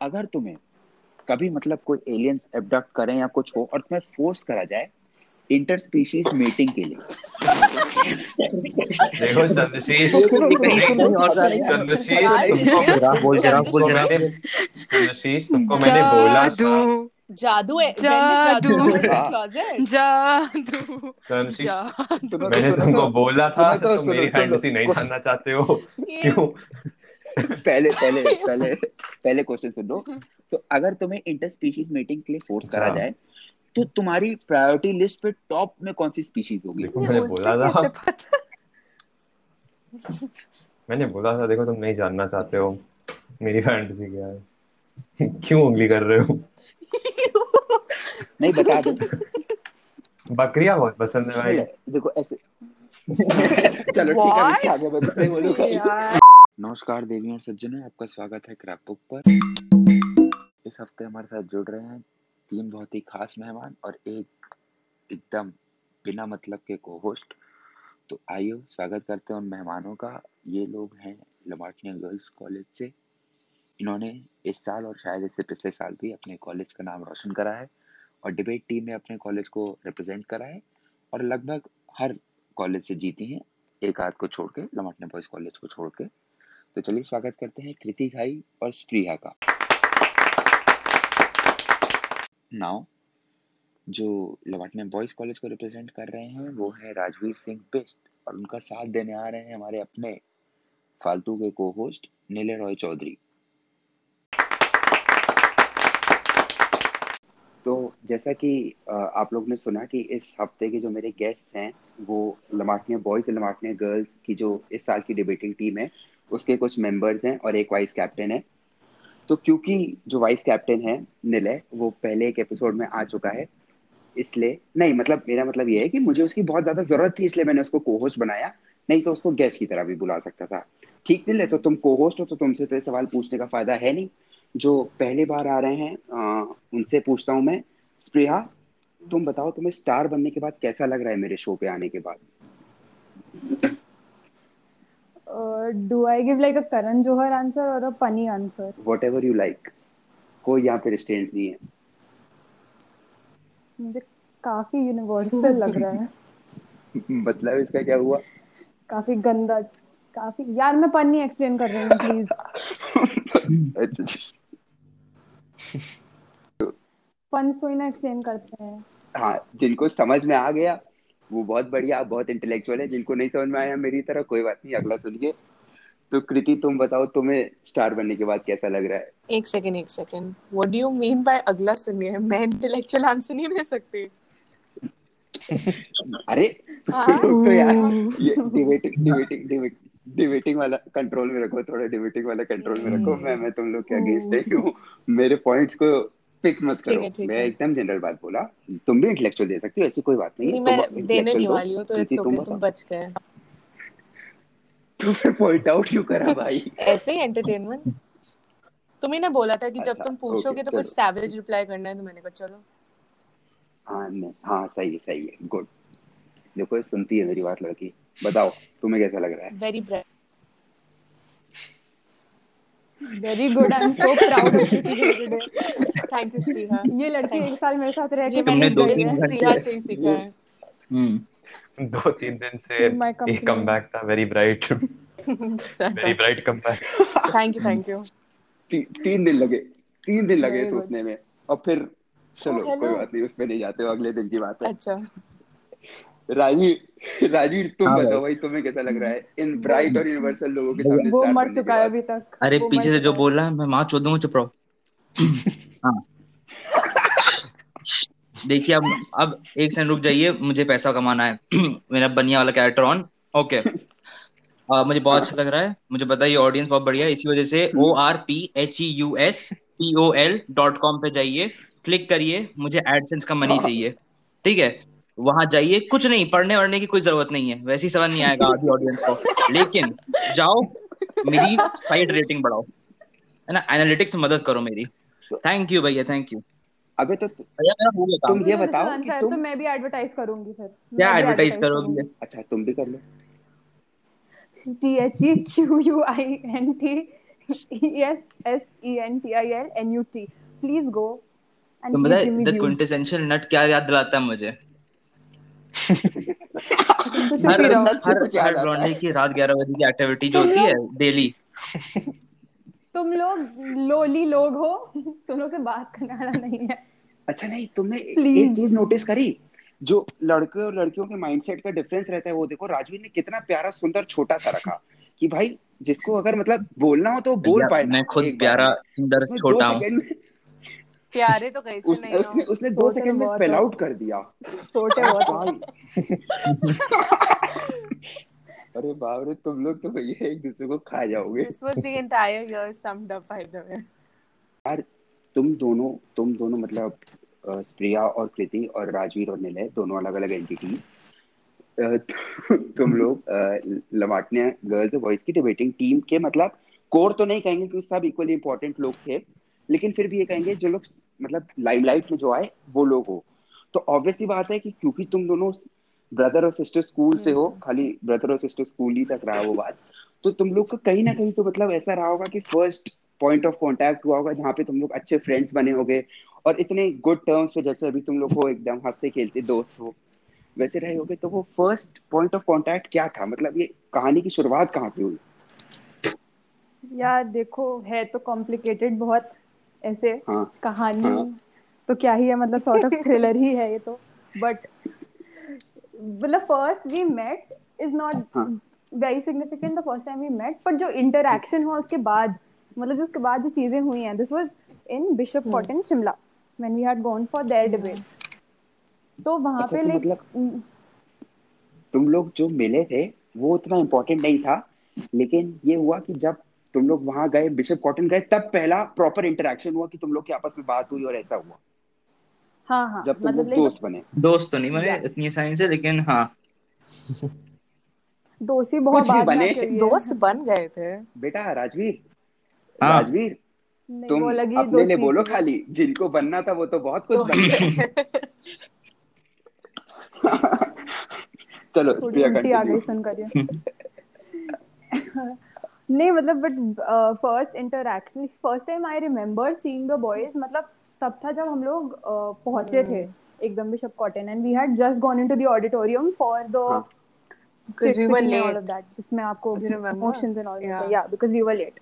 अगर तुम्हें कभी मतलब कोई एलियंस एबडक्ट करें या कुछ हो और तुम्हें फोर्स करा जाए इंटर स्पीशीज मीटिंग के लिए। देखो चंद्रशीष चंद्रशीष तुमको बोल चंद्रशीष तुमको मैंने बोला था। जादू है जादू। क्लोजेट जादू। चंद्रशीष मैंने तुमको बोला था तो, तुम मेरी। फैंटेसी नहीं जानना चाहते हो। क्यों? पहले पहले पहले पहले क्वेश्चन सुन लो। तो अगर तुम्हें इंटर स्पीशीज मीटिंग के लिए फोर्स करा अच्छा। जाए तो तुम्हारी प्रायोरिटी लिस्ट पे टॉप में कौन सी स्पीशीज होगी? मैंने बोला था। मैंने बोला था देखो तुम नहीं जानना चाहते हो। मेरी फैंटेसी क्या है? क्यों उंगली कर रहे हो? नहीं बता दो। बकरियाँ बहुत पसंद है भाई। देखो ऐसे चलो ठीक है आगे बढ़ते हैं बोलो। यार। नमस्कार देवी और सज्जनों, आपका स्वागत है क्रैप बुक पर। इस हफ़्ते हमारे साथ जुड़ रहे हैं तीन बहुत ही खास मेहमान और एक एकदम बिना मतलब के को होस्ट तो आइए, स्वागत करते हैं उन मेहमानों का। ये लोग हैं लमाटनिया गर्ल्स कॉलेज से। इन्होंने इस साल और शायद इससे पिछले साल भी अपने कॉलेज का नाम रोशन करा है और डिबेट टीम में अपने कॉलेज को रिप्रेजेंट करा है और लगभग हर कॉलेज से जीती हैं। एक आध को छोड़ के लमाटने बॉयज़ कॉलेज को छोड़ के। तो चलिए स्वागत करते हैं कृति घाई और स्प्रिया का। नाउ, जो लवाटने बॉयज़ कॉलेज को रिप्रेजेंट कर रहे हैं, वो है राजवीर सिंह बिस्ट और उनका साथ देने आ रहे हैं हमारे अपने फालतू के को होस्ट नीले रॉय चौधरी। तो जैसा कि आप लोग ने सुना कि इस हफ़्ते के जो मेरे गेस्ट हैं, वो लमाटने बॉयज़ लमाटने गर्ल्स की जो इस साल की डिबेटिंग टीम है उसके कुछ मेंबर्स हैं और एक वाइस कैप्टन है। तो क्योंकि जो वाइस कैप्टन है निलय वो पहले एक एपिसोड में आ चुका है इसलिए नहीं मतलब मेरा मतलब ये है कि मुझे उसकी बहुत ज़्यादा ज़रूरत थी इसलिए मैंने उसको को होस्ट बनाया नहीं तो उसको गेस्ट की तरह भी बुला सकता था। ठीक निलय तो तुम को होस्ट हो तो तुमसे तो सवाल पूछने का फ़ायदा है नहीं। जो पहली बार आ रहे हैं अ, उनसे पूछता हूँ मैं स्प्रिया तुम बताओ तुम्हें स्टार बनने के बाद कैसा लग रहा है मेरे शो पे आने के बाद? Uh, do I give like a Karan Johar answer or a punny answer? Ever you like कोई यहाँ पे रिस्ट्रेंट्स नहीं है। मुझे काफ़ी यूनिवर्सल लग रहा है। मतलब इसका क्या हुआ? काफ़ी गंदा काफ़ी यार मैं पन्नी एक्सप्लेन कर रही हूँ प्लीज़ अच्छा पन कोई ना एक्सप्लेन करते हैं। हाँ जिनको समझ में आ गया वो बहुत बढ़िया बहुत इंटेलेक्चुअल है जिनको नहीं समझ में आया मेरी तरह कोई बात नहीं अगला सुनिए। तो कृति तुम बताओ तुम्हें स्टार बनने के बाद कैसा लग रहा है? एक सेकंड एक second what do you mean by अगला सुनिए? मैं इंटेलेक्चुअल आंसर नहीं दे सकती। अरे हाँ। तो यार ये डिबेटिंग डिबेटिंग डिबेटिंग डिबेटिंग वाला कंट्रोल में रखो थोड़ा डिबेटिंग वाला कंट्रोल में रखो। मैं मैं तुम लोग के अगेंस्ट हूँ मेरे पॉइंट्स को पिक मत ठीक करो। है, मैं एकदम जनरल बात बोला। तुम भी इंटेलेक्चुअल दे सकती हो ऐसी कोई बात नहीं। नहीं मैं देने नहीं वाली हूँ तो इट्स ओके तुम बच गए। तो फिर पॉइंट आउट क्यों करा भाई? ऐसे ही एंटरटेनमेंट तुम्ही ने बोला था कि जब अच्छा, तुम पूछोगे तो कुछ सैवेज रिप्लाई करना है तो मैंने कहा चलो। हाँ हाँ सही है सही है गुड देखो सुनती है मेरी बात लड़की। बताओ तुम्हें कैसा लग रहा है? Very bright very good I am so proud of you today thank you Supriya ये लड़की एक साल मेरे साथ रह के मैंने दो दो तीन दिन स्प्रिया से ही सीखा है। हम्म। दो तीन दिन से एक कमबैक था very bright very. Bright comeback thank you thank you तीन दिन लगे तीन दिन लगे सोचने में। और फिर चलो। कोई बात नहीं उसमें नहीं जाते हो अगले दिन की बात है। अच्छा। राजीव राजीव तुम हाँ बताओ भाई। तुम्हें कैसा लग रहा है? इन ब्राइट और यूनिवर्सल लोगों के सामने वो मर चुका है अभी तक। अरे पीछे से जो है। बोल रहा है मैं माँ चोद दूँगा चुप रहो। हाँ। देखिए अब अब एक सेकंड रुक जाइए मुझे पैसा कमाना है। मेरा बनिया वाला कैरेक्टर ऑन ओके आ, मुझे बहुत अच्छा लग रहा है। मुझे बताइए ऑडियंस बहुत बढ़िया है। इसी वजह से O R P H E U S P O L dot com पे जाइए। क्लिक करिए। मुझे एडसेंस का मनी चाहिए। ठीक है? वहाँ जाइए कुछ नहीं पढ़ने वढ़ने की कोई ज़रूरत नहीं है। वैसे ही समझ नहीं आएगा आधी ऑडियंस को। लेकिन जाओ मेरी साइट रेटिंग बढ़ाओ। है ना? एनालिटिक्स मदद करो मेरी। थैंक यू भैया थैैंक यू अबे तो भैया मेरा हो गया तुम ये बताओ कि तुम तो मैं भी एडवर्टाइज करूँगी फिर। क्या एडवर्टाइज करोगे? अच्छा तुम भी कर लो। T H E Q U I N T E S S E N T I L N U T. Please go and तुम me द क्विंटेसेंशियल नट क्या याद दिलाता है मुझे? तो हर हर हर की रात 11 बजे की एक्टिविटी जो होती है डेली तुम लोग लोली लोग हो तुम लोग से बात करने वाला नहीं है। अच्छा नहीं तुमने एक चीज़ नोटिस करी? जो लड़के और लड़कियों के माइंडसेट का डिफरेंस रहता है वो देखो राजवीर ने कितना प्यारा सुंदर छोटा सा रखा कि भाई जिसको अगर मतलब बोलना हो तो बोल पाए मैं खुद प्यारा सुंदर छोटा हूँ। प्यारे तो कैसे उस, नहीं उसने उसने दो सेकंड में स्पेल आउट कर दिया। छोटे बहुत अरे बाप रे तुम लोग तो भैया एक दूसरे को खा जाओगे। This was the entire year summed up, by the way. यार तुम दोनों तुम दोनों मतलब प्रिया और कृति और राजवीर और निलय दोनों अलग अलग एंटिटी तुम लोग लमाटने गर्ल्स और बॉयज़ की डिबेटिंग टीम के मतलब कोर तो नहीं कहेंगे क्योंकि सब इक्वली इंपॉर्टेंट लोग थे लेकिन फिर भी ये कहेंगे जो लोग मतलब लाइमलाइट में जो आए वो लोग हो। तो ऑब्वियसली बात है कि क्योंकि तुम दोनों ब्रदर और सिस्टर स्कूल से हो खाली ब्रदर और सिस्टर स्कूल ही तक रहा वो बात तो तुम लोग को कहीं ना कहीं तो मतलब ऐसा रहा होगा कि फ़र्स्ट पॉइंट ऑफ़ कांटेक्ट हुआ होगा जहाँ पे तुम लोग अच्छे फ्रेंड्स बने होगे और इतने गुड टर्म्स पे जैसे अभी तुम लोग को एकदम हँसते खेलते दोस्त हो वैसे रहे होगे तो वो फ़र्स्ट पॉइंट ऑफ़ कांटेक्ट क्या था? मतलब ये कहानी की शुरुआत कहाँ से हुई? यार देखो है तो कॉम्प्लिकेटेड बहुत। ऐसे हाँ। कहानी। हाँ। तो क्या ही है मतलब सॉर्ट ऑफ़ थ्रिलर ही है ये तो। बट मतलब first we met is not very significant the first time we met पर जो इंटरेक्शन हुआ उसके बाद मतलब जो उसके बाद जो चीज़ें हुई हैं this was in Bishop Cotton Shimla when we had gone for there debate तो वहाँ अच्छा पे तो लाइक मतलब तुम लोग जो मिले थे वो उतना इम्पोर्टेंट नहीं था। लेकिन ये हुआ कि जब तुम लोग वहाँ गए बिशप कॉटन गए तब पहला प्रॉपर इंटरेक्शन हुआ कि तुम लोग की आपस में बात हुई और ऐसा हुआ। हाँ हाँ जब तुम मतलब लोग दोस्त बने। दोस्त तो नहीं बने या इतनी आसानी से लेकिन हाँ। दोस्ती बहुत बाद बने। दोस्त बन गए थे। बेटा राजवीर। हाँ। राजवीर तुम वो अपने लिए बोलो खाली जिनको बनना था वो तो बहुत कुछ बन गए। चलो प्रिया कंटिन्यू नहीं मतलब but first interaction first time I remember seeing the boys मतलब तब था जब हम लोग uh, पहुँचे थे एकदम Bishop Cotton and we had just gone into the auditorium for the Because we were and all late. of that जिसमें आपको You remember? Emotions and all Yeah. या बिकॉज़ वी वर लेट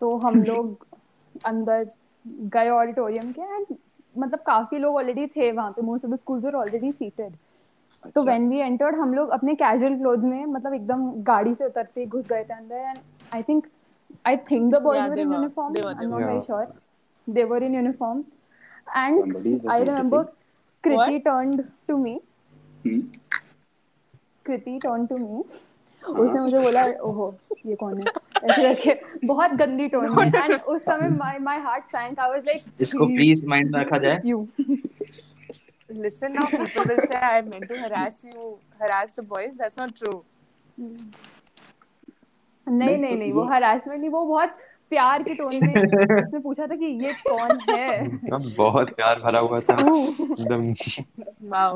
तो हम लोग अंदर गए ऑडिटोरियम के and मतलब काफ़ी लोग ऑलरेडी थे वहाँ पे most of the schools were already seated तो व्हेन वी एंटर्ड हम लोग अपने कैजुअल क्लोथ में मतलब एकदम गाड़ी से उतरते घुस गए थे अंदर and I think I think the boys Yeah, they in were. Uniform They were. They um were. Not very Yeah. They uniform and somebody was I remember noticing Kriti What? Turned to me hmm, Kriti turn to me हाँ उसने मुझे बोला ओहो ये कौन है ऐसे करके बहुत गंदी टोन में एंड उस समय my my heart sank I was like इसको प्लीज़ माइंड में रखा जाए you Listen now, people will say I meant to harass you, harass the boys. That's not true. नहीं नहीं नहीं तो नहीं वो हरासमेंट नहीं वो बहुत प्यार के टोन में उसने पूछा था कि ये कौन है? बहुत प्यार भरा हुआ था एकदम।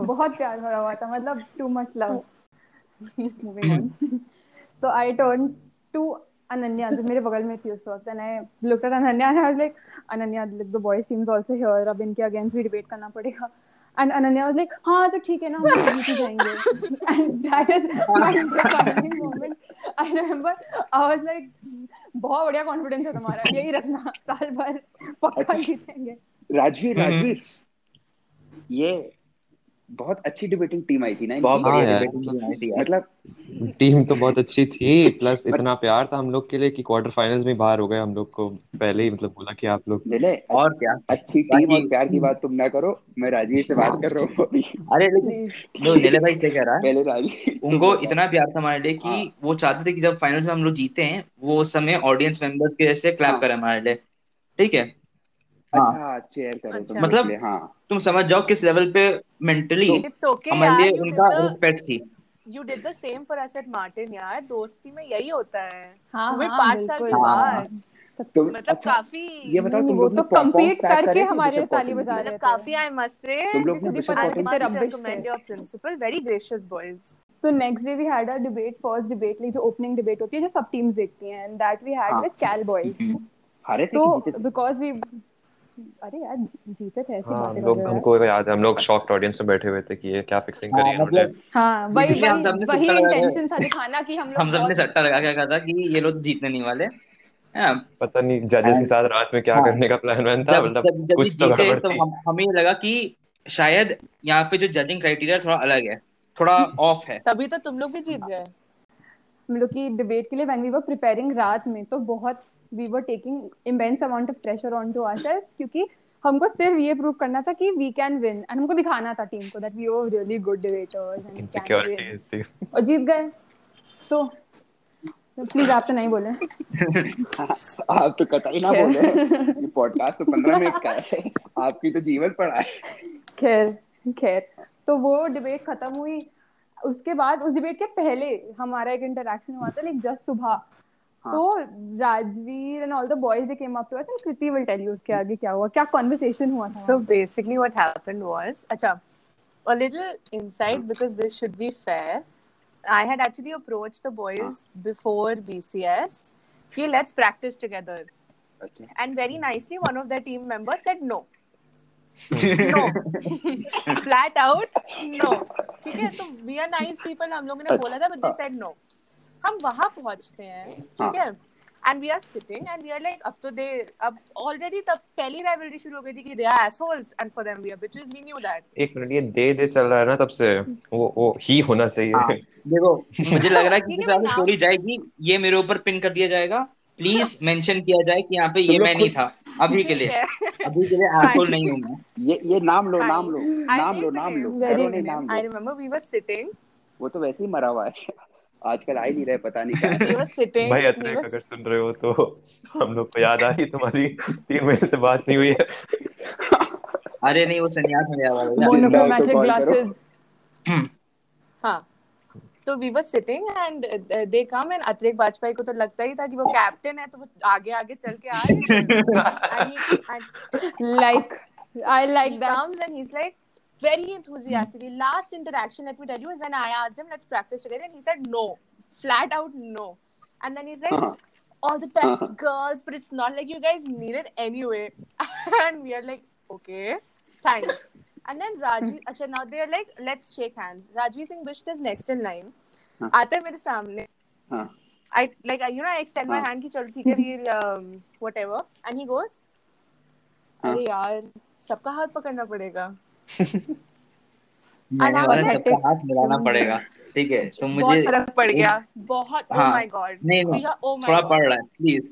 बहुत प्यार भरा हुआ था मतलब too much love moving on तो आई टर्न टू अनन्या जो मेरे बगल में थी उस वक्त and I looked at Ananya and I was like Ananya the boy teams also here अब इनके अगेंस्ट भी डिबेट करना पड़ेगा. एंड अनन्या वाज लाइक हाँ तो ठीक है ना हम लोग जीत जाएँगे. And that is my moment I remember I was like बहुत बढ़िया कॉन्फिडेंस है तुम्हारा यही रखना साल भर पक्का अच्छा जीतेंगे राजवीर हम्म। राजवीर ये बहुत अच्छी डिबेटिंग टीम आई थी ना बहुत हाँ बढ़िया डिबेटिंग मतलब आई थी मतलब टीम तो बहुत अच्छी थी प्लस इतना प्यार था हम लोग के लिए कि क्वार्टर फाइनल्स में बाहर हो गए हम लोग को पहले ही मतलब बोला कि आप लोग निलय और क्या अच्छी टीम और प्यार की बात तुम ना करो मैं राजवीर से बात कर रहा हूँ। अरे लेकिन नीले भाई से कह रहा है पहले राजवीर तुम उनको इतना प्यार था हमारे लिए हाँ। कि वो चाहते थे कि जब फाइनल्स में हम लोग जीते हैं वो उस समय ऑडियंस मेंबर्स के जैसे क्लैप हाँ। करें हमारे लिए। ठीक है हाँ? अच्छा करो अच्छा लोग मतलब हाँ तुम समझ जाओ किस लेवल पे मेंटली तो okay, हमारे लिए उनका रिस्पेक्ट थी you did the same for us at Martin, यार. दोस्ती में यही होता है. हाँ वो भी हाँ पाँच साल के हाँ बाद. तुम मतलब अच्छा काफ़ी ये बताओ नहीं नहीं तुम लोग तो पॉपकॉर्न करके हमारे ताली बजा रहे मतलब काफ़ी I must say तुम लोग खुद ने ही Bishop Cotton recommend your principal. Very gracious boys. So next day we had a debate, first debate, like जो opening debate होती है जो सब teams देखती हैं, and that we had हाँ. with Cal boys. हारे थे तो because we अरे यार जीते थे ऐसी हाँ हम लोग हमको याद है हम लोग शॉक्ड ऑडियंस में बैठे हुए थे कि ये क्या फिक्सिंग करी हाँ, है इन्होंने। मतलब हाँ वही वही वही इंटेंशन था दिखाना कि हम लोग हम सबने सट्टा लगा के कहा था कि ये लोग जीतने नहीं वाले। हाँ, पता नहीं जजेस के साथ रात में क्या। करने का प्लान वैन था मतलब कुछ तो गड़बड़ तो थी। हमें ये लगा कि शायद यहाँ पे जो जजिंग क्राइटेरिया थोड़ा अलग है थोड़ा ऑफ़ है। तभी तो तुम लोग भी जीत गए। हम लोग की डिबेट के लिए व्हेन वी वर प्रिपेयरिंग रात में तो बहुत we were taking immense amount of pressure on to ourselves क्योंकि हमको सिर्फ़ ये प्रूव करना था कि वी कैन विन एंड हमको दिखाना था टीम को that we are really good debaters and और जीत गए। तो प्लीज़ आप तो नहीं बोले। आप तो कतई ना बोले। ये पॉडकास्ट तो पंद्रह मिनट का है। आपकी तो जीवन पड़ा है। खैर खैर। तो वो डिबेट खत्म हुई। उसके बाद उस डिबेट के पहले हमारा एक इंटरेक्शन हुआ था लाइक जस्ट सुबह। हाँ। तो Rajveer and all the boys they came up to us and Kriti will tell you उसके आगे क्या हुआ क्या कन्वर्सेशन हुआ so basically what happened was अच्छा a little insight because this should be fair I had actually approach the boys before BCS कि let's practise together okay and very nicely one of the team members said no no flat out no ठीक है? तो we are nice people हम लोगों ने बोला था but they said no हम वहाँ पहुँचते हैं ठीक है? And we are sitting and we are like अब तो दे अब already तब पहली rivalry शुरू हो गई थी कि they are assholes and for them we are bitches we knew that. एक मिनट ये दे दे चल रहा है ना तब से वो वो ही होना हाँ, चाहिए देखो मुझे लग रहा है कि है, मैं स्टोरी जाएगी ये मेरे ऊपर पिन कर दिया जाएगा। प्लीज़ मेंशन किया जाए कि यहाँ पे ये मैं नहीं था अभी के लिए। है। अभी के लिए एसोल नहीं हूँ मैं। ये ये नाम लो I- नाम लो नाम लो नाम लो। लो remember we were sitting वो तो वैसे ही मरा हुआ है। आजकल आ ही नहीं रहे पता नहीं क्या। We were sitting भाई अतरेक were अगर सुन रहे हो तो हम लोग को याद आ रही तुम्हारी तीन महीने से बात नहीं हुई है। अरे नहीं वो संन्यास में गया हुआ है। मोनोक्रोमैटिक ग्लासेस हाँ। तो we were sitting and they come and Atrek Vajpayee को तो लगता ही था कि वो कैप्टन है तो वो आगे आगे चल के आ रहे like I like that comes and he's like very enthusiastically last interaction let me tell you is when I asked him let's practice together and he said no flat out no and then he's like हाँ, all the best girls but it's not like you guys need it anyway and we are like okay thanks and then Rajvi acha now they're like let's shake hands Rajvi Singh Bisht is next in line हाँ. आता है मेरे सामने हाँ I like I, you know I extend my हाँ. hand कि चलो ठीक है we'll um, whatever and he goes हाँ. अरे यार सबका हाथ पकड़ना पड़ेगा मिलाना पड़ेगा ठीक है तो बहुत फ़र्क पड़ गया बहुत oh हाँ. my नहीं oh थोड़ा god रहा है please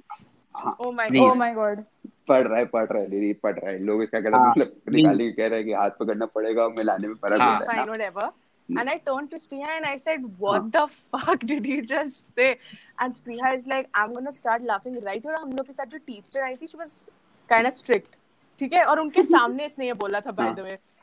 oh my Please. My god पढ़ रहा है पढ़ रहा है दीदी पढ़ रहा है लोग इसका हाँ, मतलब please. कह रहे हैं कि हाथ पकड़ना पड़ेगा और मिलाने में फ़र्क हाँ. होता है fine ना and I turned to Spriya and I said what the fuck did he just say and Spriya is like I'm gonna start laughing right here हम लोग के साथ जो टीचर आई थी she was kind of strict ठीक है और उनके सामने इसने ये बोला था by the way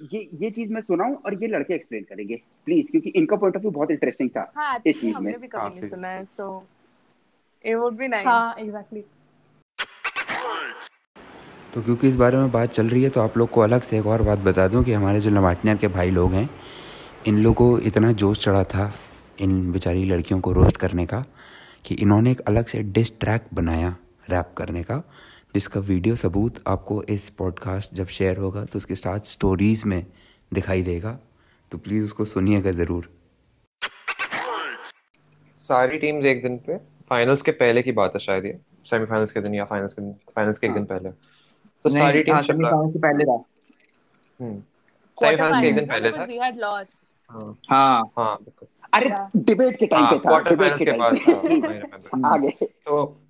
ये ये चीज़ मैं सुनाऊं और ये लड़के एक्सप्लेन करेंगे। प्लीज़ क्योंकि इनका पॉइंट ऑफ़ व्यू बहुत इंटरेस्टिंग था हाँ इस चीज़ हमने में। भी कभी नहीं सुना है so it would be nice हाँ एग्जैक्टली तो क्योंकि इस बारे में बात चल रही है तो आप लोग को अलग से एक और बात बता दूँ कि हमारे जो लमाटनियर के भाई लोग हैं इन लोगों को इतना जोश चढ़ा था इन बेचारी लड़कियों को रोस्ट करने का कि इन्होंने एक अलग से डिस ट्रैक बनाया रैप करने का। जिसका वीडियो सबूत आपको इस पॉडकास्ट जब शेयर होगा तो उसके साथ स्टोरीज़ में दिखाई देगा। तो प्लीज़ उसको सुनिएगा ज़रूर। सारी टीम्स एक दिन पे फाइनल्स के पहले की बात है शायद ये सेमीफाइनल्स के दिन या फाइनल्स के दिन फाइनल्स के एक दिन पहले। तो सारी नहीं टीम हाँ से पहले था हम्म। सेमीफाइनल्स के एक दिन पहले था। we had lost हाँ। हाँ। हाँ अरे डिबेट के टाइम हाँ पे था क्वार्टर डिबेट फाइनल्स के के बाद आगे। तो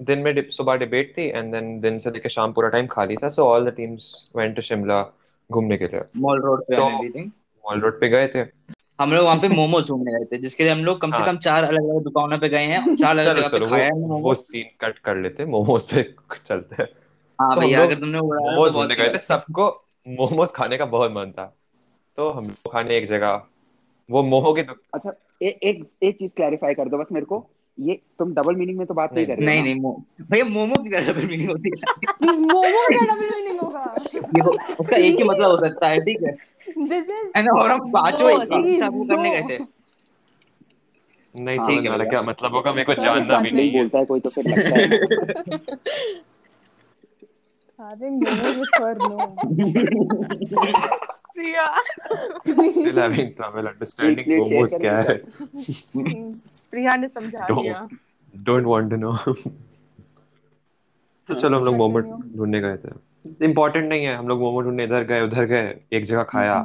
दिन में सुबह डिबेट थी एंड देन दिन से लेकर शाम पूरा टाइम खाली था so all the teams went to Shimla घूमने के लिए। मॉल रोड पे एवरीथिंग मॉल रोड पे गए थे। हम लोग वहाँ पे मोमोज ढूँढने गए थे जिसके लिए हम लोग कम से हाँ। कम चार अलग अलग दुकानों पे गए हैं चार अलग जगह पे खाया है वो वो सीन कट कर लेते मोमोज पे चलते हैं। हाँ तो भैया अगर तुमने मोमोज सही गए थे। सबको मोमोज खाने का बहुत मन था। तो हम लोग खाने एक जगह वो मोमो की अच्छा एक एक चीज़ क्लैरिफाई कर दो बस मेरे को। ये तुम डबल मीनिंग में तो बात नहीं नहीं, कर रहे नहीं नहीं मो भैया मोमो की क्या डबल मीनिंग होती है। मोमो का डबल मीनिंग होगा। ये उसका एक ही मतलब हो सकता है ठीक है। दिस इज़ है और हम पाँचों एक एक साथ वो करने गए थे। नहीं हाँ, समझ ठीक है आ रहा क्या मतलब होगा मेरे को हाँ, जानना भी नहीं है। बोलता है कोई तो फिर लगता है। having momos with her no Priya still having trouble understanding क्या है प्रिया ने समझा. दिया। डोंट वांट टू नो तो चलो हम लोग मोमो ढूँढने गए थे। इम्पोर्टेंट नहीं है हम लोग मोमो ढूँढने इधर गए उधर गए एक जगह खाया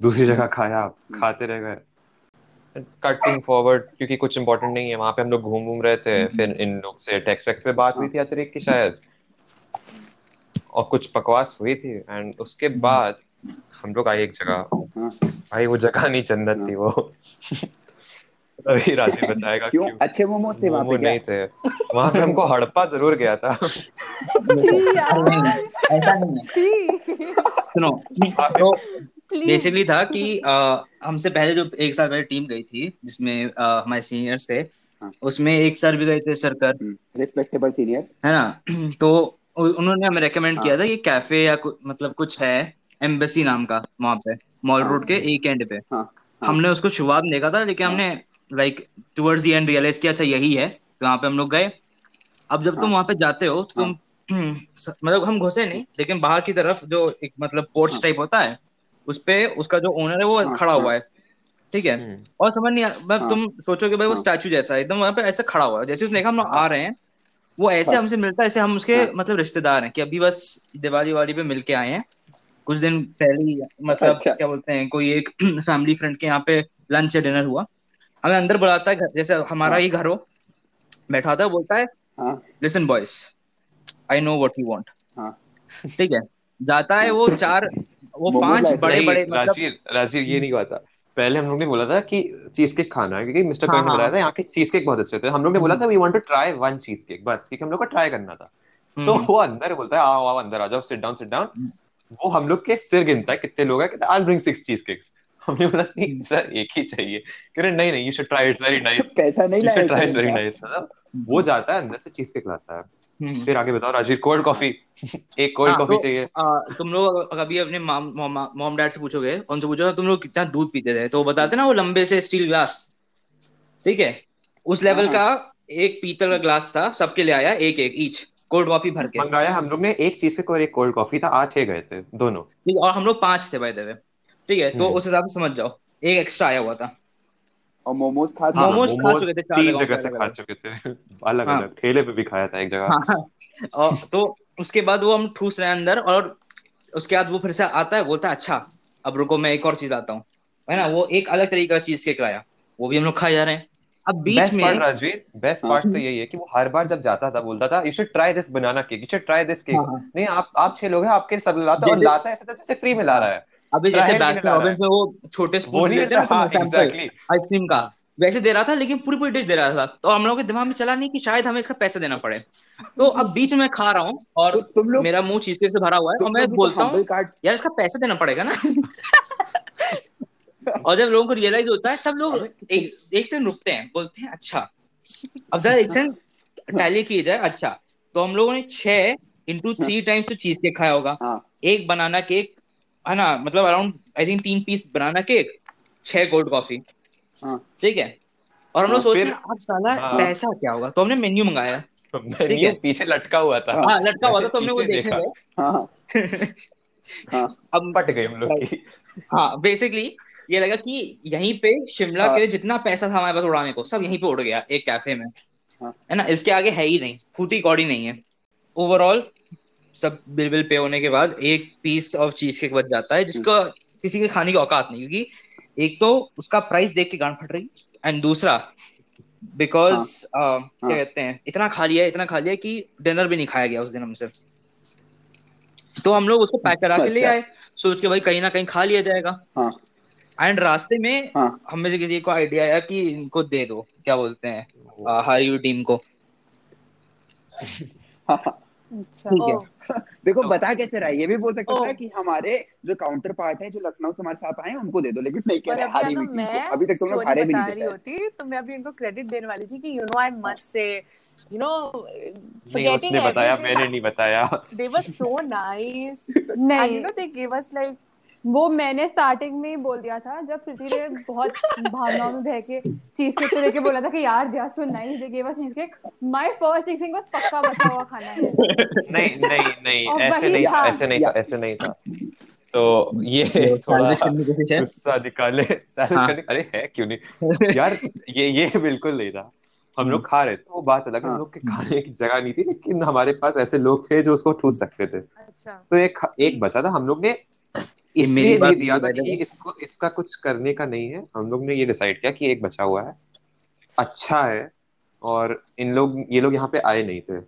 दूसरी जगह खाया खाते रह गए। कटिंग फॉरवर्ड क्योंकि कुछ इम्पोर्टेंट नहीं है वहाँ पे हम लोग घूम घूम रहे थे फिर इन लोग से टेक्स्ट वेक्स पे बात हुई थी अतिरिक्त की शायद। और कुछ बकवास हुई थी एंड उसके बाद हम लोग आए एक जगह हाँ, भाई वो जगह नहीं जन्नत थी वो। अभी राजीव बताएगा क्यों? क्यों? अच्छे मोमोज थे वहाँ मोमो पे क्या? नहीं थे। वहाँ पे हमको हड़प्पा ज़रूर गया था। ऐसा नहीं सुनो तो बेसिकली था कि हमसे पहले जो एक साल पहले टीम गई थी जिसमें हमारे सीनियर्स थे हाँ। उसमें एक सर भी गए थे सरकर रिस्पेक्टेबल सीनियर्स है ना? तो उन्होंने हमें रेकमेंड हाँ। किया था कि कैफ़े या कु, मतलब कुछ है एम्बेसी नाम का वहाँ पे मॉल हाँ। रोड के एक एंड पे हाँ हाँ। हमने उसको शुरुआत देखा था लेकिन हाँ। हमने like towards the end realise किया अच्छा यही है तो वहाँ पे हम लोग गए अब जब तुम हाँ। वहाँ पे जाते हो तो तुम मतलब हम घुसे नहीं लेकिन बाहर की तरफ़ जो एक मतलब पोर्च हाँ। टाइप होता है उस पे उसका जो ओनर है वो हाँ, खड़ा हाँ। हुआ है ठीक है हम्म, और समझ नहीं मतलब तुम सोचो सोचोगे भाई वो हाँ। स्टैचू जैसा है एकदम वहाँ पे ऐसे खड़ा हुआ है जैसे उसने देखा हम लोग हाँ। आ रहे हैं वो ऐसे हाँ। हमसे मिलता है ऐसे हम उसके हाँ। मतलब रिश्तेदार हैं कि अभी बस दिवाली वाली पे मिलके आए हैं कुछ दिन पहले ही मतलब अच्छा। क्या बोलते हैं कोई एक फैमिली फ्रेंड के यहाँ पे लंच या डिनर हुआ हमें अंदर बुलाता है जैसे हमारा हाँ। ही घर हो बैठा था बोलता है हाँ listen boys I know what you want हाँ ठीक है जाता है वो चार वो पाँच बड़े बड़े मतलब राजीव राजीव ये नहीं था पहले हम लोग ने बोला था कि चीज़ केक खाना है क्योंकि मिस्टर हाँ, ने हाँ। बताया था यहाँ के चीज़ केक बहुत अच्छे थे हम लोग ने बोला था we want to try one cheesecake बस क्योंकि हम लोग को ट्राई करना था। तो हम्म, वो अंदर बोलता है आओ आओ अंदर आ जाओ sit down sit down hmm. वो हम लोग के सिर गिनता है कितने लोग हैं कहता I bring six cheesecakes हमने बोला नहीं सर एक ही चाहिए। कह रहे नहीं नहीं you should try it's very nice पैसा नहीं लाया ट्राई इट्स वेरी नाइस मतलब वो जाता है अंदर से चीज़ केक लाता है। हम्म। फिर आगे बताओ राजीव कोल्ड कॉफ़ी। एक कोल्ड हाँ, कॉफ़ी तो, चाहिए। आ, तुम लोग कभी अपने मॉम डैड से पूछोगे उनसे पूछो तुम लोग कितना दूध पीते थे? तो बताते ना वो लंबे से स्टील ग्लास। ठीक है? उस लेवल हाँ, का एक पीतल का ग्लास था सबके लिए आया एक एक ईच कोल्ड कॉफ़ी भर के। मंगाया हम लोग ने एक चीज़ और एक कोल्ड कॉफ़ी था आज छह गए थे दोनों। और हम लोग पाँच थे भाई देवे ठीक है? तो हम्म। उस हिसाब से समझ जाओ एक एक्स्ट्रा आया हुआ था। और मोमोज था हाँ, तो मोमोज खा चुके थे चार तीन जगहों से खा चुके थे। अलग हाँ। अलग ठेले पे भी खाया था एक जगह। हाँ और तो उसके बाद वो हम ठूस रहे हैं अंदर और उसके बाद वो फिर से आता है बोलता है अच्छा अब रुको मैं एक और चीज़ आता हूँ। है ना वो एक अलग तरीके का चीज़ केक लाया वो भी हम लोग खाए जा रहे हैं। अब बीच बेस्ट पार्ट में राजवीर बेस्ट हाँ। पार्ट तो यही है कि वो हर बार जब जाता था बोलता था you should try this banana cake you should try this cake हाँ, हाँ। नहीं आप आप छह लोग हैं आपके सब लाता है और लाता है ऐसा था जैसे फ्री में ला रहा है। अभी जैसे बैस्किन रॉबिन्स में वो छोटे स्पून लेते हैं ना हाँ सैंपल एग्जैक्टली आइसक्रीम का। वैसे दे रहा था लेकिन पूरी पूरी डिश दे रहा था। तो हम लोगों के दिमाग में चला नहीं कि शायद हमें इसका पैसा देना पड़े। तो अब बीच में खा रहा हूँ और तो तुम लोग मेरा मुँह चीज़ से भरा हुआ है और मैं तो बोलता हूँ यार इसका पैसा देना पड़ेगा ना? और जब लोगों को रियलाइज़ होता है सब लोग एक एक सेकंड रुकते हैं बोलते हैं अच्छा अब जरा एक सेकंड टैली की जाए अच्छा। तो हम लोगों ने छह इंटू थ्री टाइम्स तो चीज़ केक खाया होगा। हाँ। एक बनाना केक है ना मतलब अराउंड आई थिंक तीन पीस बनाना केक छह कोल्ड कॉफ़ी हाँ। ठीक है? और हम लोग हाँ, सोच रहे हैं अब साला हाँ। पैसा क्या होगा? तो हमने मेन्यू मंगाया। मेन्यू पीछे लटका हुआ था। हाँ लटका हुआ था तो हमने वो देखा। हाँ। हाँ। अब फट गई हम लोग की। हाँ बेसिकली ये लगा कि यहीं पे शिमला हाँ। के लिए जितना पैसा था हमारे पास उड़ाने को सब यहीं पे उड़ गया एक कैफ़े में। हाँ। है ना? इसके आगे है ही नहीं फूटी कौड़ी नहीं है। ओवरऑल सब बिल बिल पे होने के बाद एक पीस ऑफ़ चीज़ केक बच जाता है जिसका किसी के खाने की औकात नहीं क्योंकि एक तो उसका प्राइस देख के गांड फट रही एंड दूसरा बिकॉज़ क्या कहते हैं इतना खा लिया इतना खा लिया कि डिनर भी नहीं खाया गया उस दिन हमसे। तो हम लोग उसको पैक करा के ले अच्छा। आए सोच के भाई कहीं ना कहीं खा लिया जाएगा। हाँ। एंड रास्ते में हाँ। हम में से किसी को आइडिया आया कि इनको दे दो क्या बोलते हैं हारी टीम को। हाँ। अच्छा। ठीक है। ओ so, बता कैसे रहा है? ये भी बोल सकता। था कि हमारे जो काउंटर पार्ट है जो लखनऊ से हमारे साथ आए हैं, उनको दे दो लेकिन नहीं कह रहे अभी हारी हुई अभी तक तुम लोग हारे भी नहीं होती तो मैं अभी इनको क्रेडिट देने वाली थी कि you know I must say you know नहीं उसने बताया मैंने नहीं बताया। They were so nice. and you know know they gave us like वो मैंने स्टार्टिंग में ही बोल दिया था जब प्रीति ने बहुत भावनाओं में बह के चीज़ तो लेके बोला था कि यार just nice they give us cheesecake my first thing was पक्का बचा हुआ खाना है नहीं नहीं नहीं ऐसे नहीं था। ऐसे नहीं था ऐसे नहीं था तो ये थोड़ा सैलवेज करने की कोशिश है गुस्सा निकाले सैलवेज हाँ। करने अरे है क्यों नहीं यार ये ये बिल्कुल नहीं था हम लोग खा रहे थे वो बात अलग हम। लोग के खाने की जगह नहीं थी लेकिन हमारे पास ऐसे लोग थे जो उसको ठूस सकते थे अच्छा तो एक एक बचा था हम लोग ने ये इसलिए मेरी बात नहीं दिया था कि इसको इसका कुछ करने का नहीं है। हम लोग ने ये डिसाइड किया कि एक बचा हुआ है अच्छा है और इन लोग ये लोग यहाँ पे आए नहीं थे।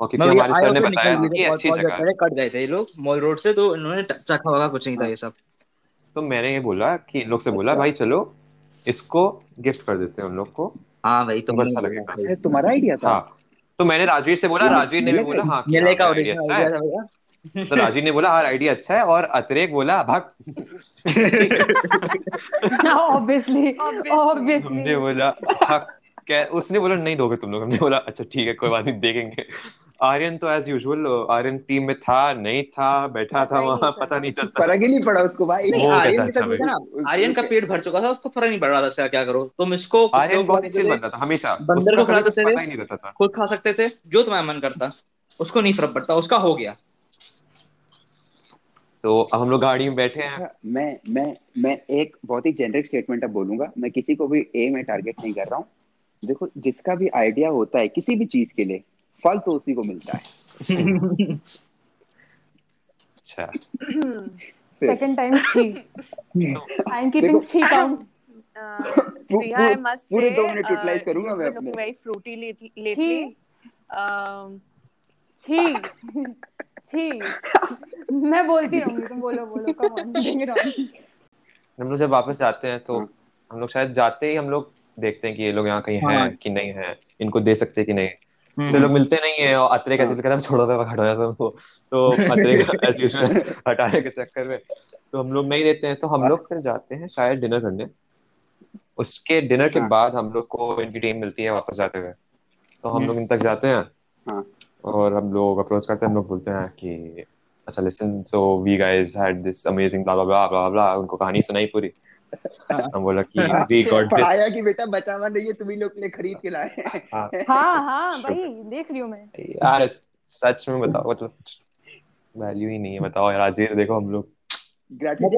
और क्योंकि हमारे सर ने तो बताया था कि अच्छी जगह है। कट गए थे ये लोग मॉल रोड से तो इन्होंने चखा होगा कुछ नहीं था ये सब। तो मैंने ये बोला कि इन लोग से बोला भाई चलो इसको गिफ्ट कर देते हैं उन लोग को। हाँ भाई तुमको अच्छा लगेगा। तुम्हारा आइडिया था? हाँ। तो मैंने राजवीर से बोला राजवीर ने भी बोला हाँ मेले का आइडिया ऑडिशन तो राजवीर ने बोला हाँ आइडिया अच्छा है और अतिरेक बोला भाग. ऑब्वियसली ऑब्वियसली हमने बोला हाँ क्या उसने बोला नहीं दोगे तुम लोग। हमने बोला अच्छा ठीक है कोई बात नहीं देखेंगे. आर्यन तो एज यूजुअल आर्यन टीम में था नहीं था बैठा था वहाँ पता नहीं चलता। फ़र्क ही नहीं पड़ा उसको भाई। आर्यन के पेट भर चुका था उसको फ़र्क नहीं पड़ रहा था क्या करो? तुम इसको आर्यन बहुत ही चिल बंदा था हमेशा। बंदर उसका को रहता था। खुद खा सकते थे जो तुम्हारा मन करता उसको नहीं फ़र्क पड़ता उसका हो गया। तो अब हम लोग गाड़ी में बैठे हैं। अच्छा, मैं मैं मैं एक बहुत ही जेनरिक स्टेटमेंट अब बोलूँगा। मैं किसी को भी ए में टारगेट नहीं कर रहा हूँ। देखो जिसका भी आइडिया होता है किसी भी चीज़ के लिए फल तो उसी को मिलता है। अच्छा। Second time I am keeping छी काउंट I must पूरे मिनट uh, करूँगा मैं अपने। Um, छी छी मैं बोलती रहूँगी तुम बोलो बोलो कम ऑन हम लोग जब वापस जाते हैं तो हाँ। हम लोग शायद जाते ही हम लोग देखते हैं कि ये लोग यहाँ कहीं हाँ। हैं कि नहीं है इनको दे सकते हैं कि नहीं हम्म, तो लोग मिलते नहीं है और अतरे कैसे कहता छोड़ो मैं हटा जाता हूँ तो अतरे एज यूजुअल हटाने के चक्कर में तो हम लोग नहीं देते हैं तो हम लोग फिर जाते हैं शायद डिनर करने उसके डिनर के हाँ। बाद हम लोग को इनकी टीम मिलती है वापस जाते हुए तो हम हम्म। लोग इन तक जाते हैं हाँ। और हम लोग अप्रोच करते हैं हम लोग बोलते हैं कि अच्छा listen so we guys had this amazing blah blah blah blah उनको कहानी सुनाई पूरी। हम बोला कि वी गॉट दिस कि बेटा बचा हुआ नहीं है तुम्ही लोग के लिए खरीद के लाए हैं। हाँ। हाँ हाँ भाई देख रही हूँ मैं। यार सच में बताओ मतलब वैल्यू ही नहीं है बताओ यार आजीर देखो हम लोग।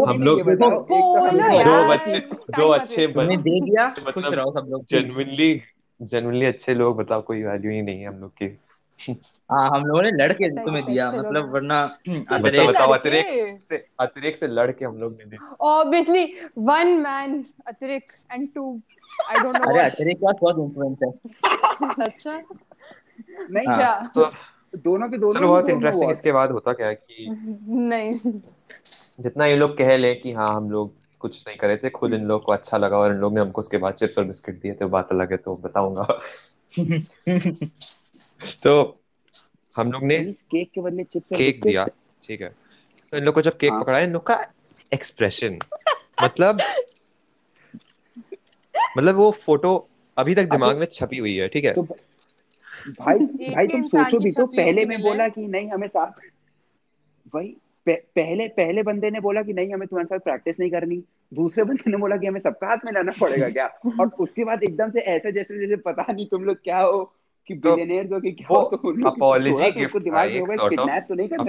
हम लोग- है तो बोलो लोग- दो बच्चे दो अच्छे बन दे दिया खुश मतलब रहो सब लोग जेन्युइनली जेन्युइनली अच्छे लोग बताओ कोई वैल्यू ही नहीं है हम लोग की। हाँ हम लोगों ने लड़के तुम्हें दिया मतलब वरना बताओ अतरे बताओ लड़के? अतिरेक से अतिरेक से लड़ के हम लोग ने दी obviously one man Atrek and two I don't know अरे अतरे के बहुत इन्फ्लुएंस है। अच्छा। नहीं हाँ। क्या? तो दोनों के दोनों चलो बहुत इंटरेस्टिंग इसके बाद होता क्या कि नहीं। जितना ये लोग कह ले कि हाँ हम लोग कुछ नहीं करे थे खुद इन लोग को अच्छा लगा और इन लोग ने हमको उसके बाद चिप्स और बिस्किट दिए थे बात अलग है तो बताऊँगा। तो हम लोग ने केक के बदले चिप्स केक दिया। ठीक है। तो इन लोग को जब केक हाँ। पकड़ा इन लोग का एक्सप्रेशन मतलब मतलब वो फ़ोटो अभी तक दिमाग में छपी हुई है ठीक है? तो भाई भाई तुम सोचो भी तो पहले में बोला कि नहीं हमें साथ भाई पहले पहले बंदे ने बोला कि नहीं हमें तुम्हारे साथ प्रैक्टिस नहीं करनी। दूसरे बंदे ने बोला कि हमें सबका हाथ मिलाना पड़ेगा क्या? और उसके बाद एकदम से ऐसे जैसे जैसे पता नहीं तुम लोग क्या हो कि तो बिलियनेयर हो कि क्या वो हो तो था एक तो वाले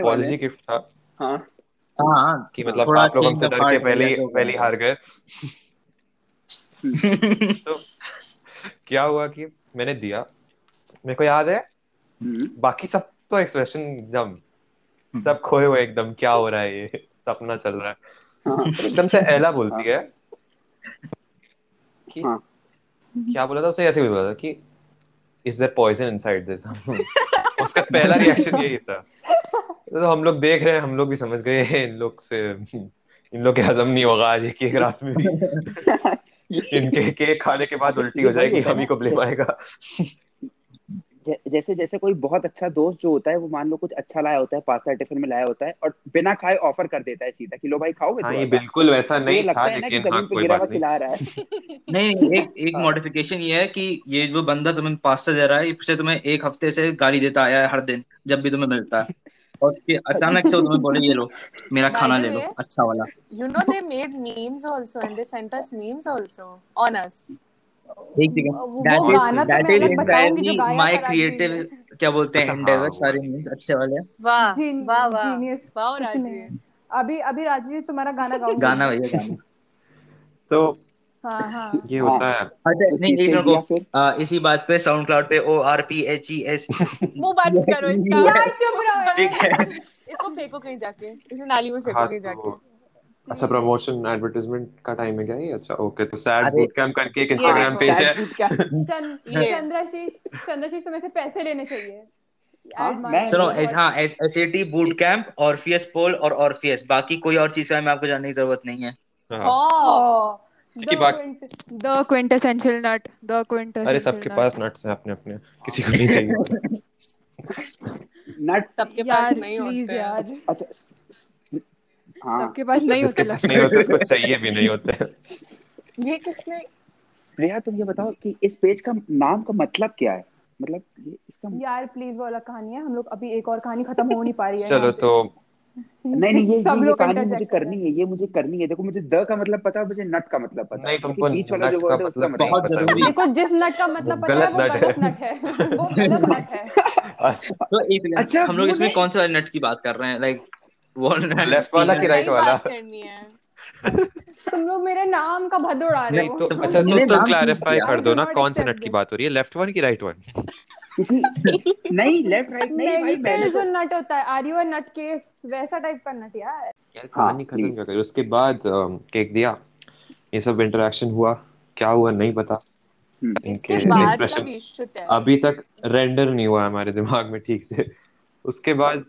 अपॉलजी गिफ्ट था। हाँ। हाँ कि मतलब आप लोग हमसे डर के पहले ही हो पहले हार गए। तो क्या हुआ कि मैंने दिया। मेरे को याद है हम्म, बाकी सब तो एक्सप्रेशन एकदम सब खोए हुए एकदम क्या हो रहा है ये? सपना चल रहा है। हाँ। एकदम से एला बोलती है कि हाँ। क्या बोला था? उसे ऐसे ही बोला था कि is there poison inside this उसका पहला रिएक्शन यही था। तो हम लोग देख रहे हैं हम लोग भी समझ गए इन लोग से इन लोग के हजम नहीं होगा आज एक एक रात में भी। इनके केक खाने के बाद उल्टी हो जाएगी हम ही को ब्लेम आएगा। जैसे जैसे कोई बहुत अच्छा दोस्त जो होता है वो मान लो कुछ अच्छा लाया होता है पास्ता टिफ़िन में लाया होता है और बिना खाए ऑफ़र कर देता है सीधा कि लो भाई खाओगे हाँ ये सा? बिल्कुल वैसा तो ये नहीं लगता था है ना कि लेकिन हाँ ज़मीन पे कोई गिरा बात हुआ खिला रहा है नहीं नहीं, एक एक हाँ। मॉडिफिकेशन ये है कि ये जो बंदा तुम्हें पास्ता दे रहा है पिछले तुम्हें एक हफ़्ते से गाली देता आया है हर दिन जब भी तुम्हें मिलता है और उसके अचानक से वो तुम्हें बोले ये लो मेरा By खाना the ले लो way, अच्छा वाला You know they made memes also and they sent us memes also on us. ठीक ठीक है वो दैट इज़ तो that is entirely my creative क्या बोलते हैं अच्छा हाँ। एंडेवर सारे मीम्स अच्छे वाले। वाह वाह वाह। जीनियस वाह राजवीर अभी अभी राजवीर तुम्हारा गाना गाना भैया गाना। तो हाँ हाँ। ये होता है। अच्छा तो नहीं को आ, इसी बात पे साउंड क्लाउड पे O R P H E S मुँह बंद करो इसका। यार चुप रहो। ठीक है। इसको फेंको कहीं जाके। इसे नाली में फेंको कहीं जाके। तो अच्छा प्रमोशन एडवर्टाइजमेंट का टाइम है क्या ये? अच्छा ओके तो सैड बूट कैंप करके एक इंस्टाग्राम पेज है। चंद्रशीष चंद्रशीष तुम्हें से पैसे लेने चाहिए। हाँ सुनो एस हाँ S S A T boot camp Orpheus Pol और ऑर्फियस बाकी कोई और चीज़ का मैं आपको जानने की ज़रूरत नहीं है। द क्विंटेसेंशियल नट द अरे सबके पास नट्स हैं अपने अपने। किसी को नहीं चाहिए। नट सबके पास नहीं होते यार। अच्छा हाँ। सबके पास नहीं होते नहीं होते उसको चाहिए भी नहीं होते। ये किसने प्रिया तुम ये बताओ कि इस पेज का नाम का मतलब क्या है? मतलब ये इसका यार प्लीज़ वो अलग कहानी है। हम लोग अभी एक और कहानी खत्म हो नहीं पा रही है। चलो तो नहीं नहीं ये ये, ये कहानी मुझे करनी है ये मुझे करनी है। देखो मुझे द का मतलब पता है मुझे नट का मतलब पता है। नहीं तुमको बीच वाला जो नट का वर्ड है उसका मतलब मतलब बहुत ज़रूरी देखो जिस नट का मतलब पता है वो गलत नट है। वो गलत नट है। अच्छा। हम लोग इसमें कौन से वाले नट की बात कर रहे हैं? लाइक लेफ़्ट वाला कि राइट वाला। है। तुम लोग मेरे नाम का भद उड़ा रहे हो तो तो अच्छा तो तुम क्लैरिफाई कर दो ना कौन से नट की बात हो रही है लेफ़्ट वन की राइट वन नहीं लेफ़्ट राइट नहीं भाई मैंने तो जो नट होता है are you a nutcase वैसा टाइप का नट यार। यार कहानी खत्म क्या करी? उसके बाद केक दिया। ये सब इंटरेक्शन हुआ। क्या हुआ नहीं पता। हम्म। इसके बाद का एक्सप्रेशन है अभी तक रेंडर नहीं हुआ हमारे दिमाग में ठीक से। उसके बाद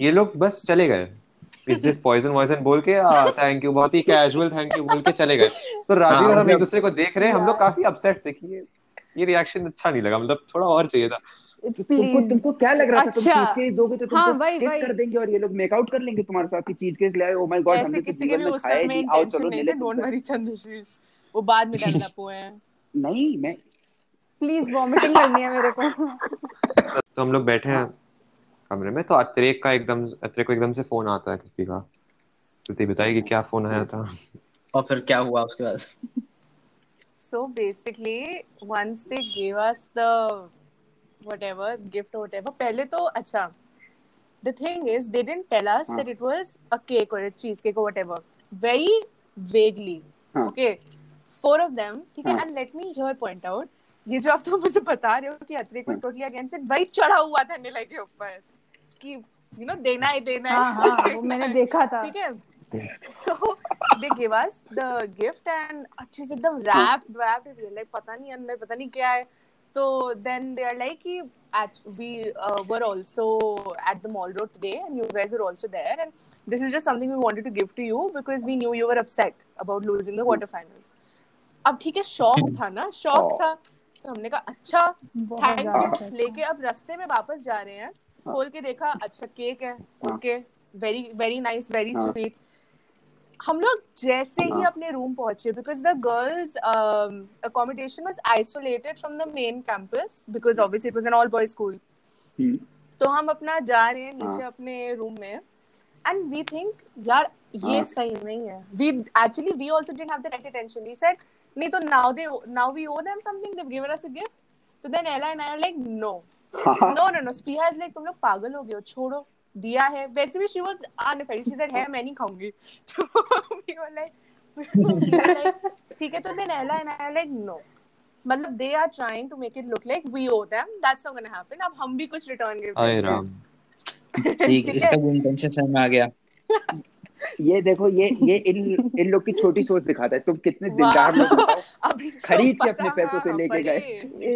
ये लोग बस चले गए। इज़ दिस पॉइजन वॉइजन बोल के? थैंक यू बहुत ही कैजुअल थैंक यू बोल के चले गए। तो राजीव हाँ और हम एक मतलब दूसरे को देख रहे हैं हम लोग काफ़ी अपसेट थे कि ये ये रिएक्शन अच्छा नहीं लगा मतलब थोड़ा और चाहिए था। तो तुमको तुमको क्या लग रहा था? तुम अच्छा। चीज़ केस दोगे तो हाँ तुमको किस कर देंगे और ये लोग मेक आउट कर लेंगे तुम्हारे साथ की चीज़ केस ले आए। ओ माय गॉड हमने तो किसी के भी उस समय इंटेंशन नहीं। थे डोंट वरी चंद्रशीष वो बाद में डेवलप हुए हैं। नहीं मैं प्लीज़ वॉमिटिंग करनी है मेरे को। तो हम लोग बैठे हैं हाँ। कमरे में तो अतरेक का एकदम अतरेक को एकदम से फ़ोन आता है कृति का कृति बताएगी क्या फ़ोन आया था? और फिर क्या हुआ उसके बाद? So basically once they give us the whatever gift whatever पहले तो अच्छा the thing is they didn't tell us that it was a cake और अ चीज़ केक और whatever very vaguely okay four of them ठीक है? And let me here point out ये जो आप तो मुझे बता रहे हो कि अतरे को हाँ। टोटली अगेंस्ट वही चढ़ा हुआ था निलय के ऊपर। कि you know देना है देना हाँ है हाँ हाँ, वो मैंने देखा था ठीक है so they give us the gift and अच्छे से एकदम हाँ wrapped wrapped like पता नहीं अंदर पता नहीं क्या है तो then they are like कि at we uh, were also at the mall road today and you guys were also there and this is just something we wanted to give to you because we knew you were upset about losing the quarterfinals अब ठीक है शौक था ना शौक था तो हमने कहा अच्छा थैंक यू लेके अब रास्ते में वापस जा रहे हैं हाँ खोल के देखा अच्छा केक है okay very very nice very sweet हम लोग जैसे ही हाँ। अपने रूम पहुँचे because the girls accommodation was isolated from the main campus because obviously it was an all boys school तो हम अपना जा रहे हैं नीचे हाँ। अपने रूम में एंड वी थिंक यार ये हाँ। सही नहीं है। We actually we also didn't have the right attention we said नहीं तो now they now we owe them something they given us a gift तो then Ela and I are like no हाँ no no no Spiha is like तुम लोग पागल हो गए हो छोड़ो। दिया है। वैसे भी she was unfazed she said है मैं नहीं खाऊँगी। तो वी वर लाइक ठीक है तो देन एला एंड आई लाइक नो मतलब they are trying to make it look like we owe them that's not gonna happen अब हम भी कुछ रिटर्न देते हैं राम। ठीक इसका इंटेंशन समझ में आ गया। ये देखो ये ये इन इन लोग की छोटी सोच दिखाता है। तुम कितने दिलदार लोग बताओ खरीद के अपने पैसों से लेके गए।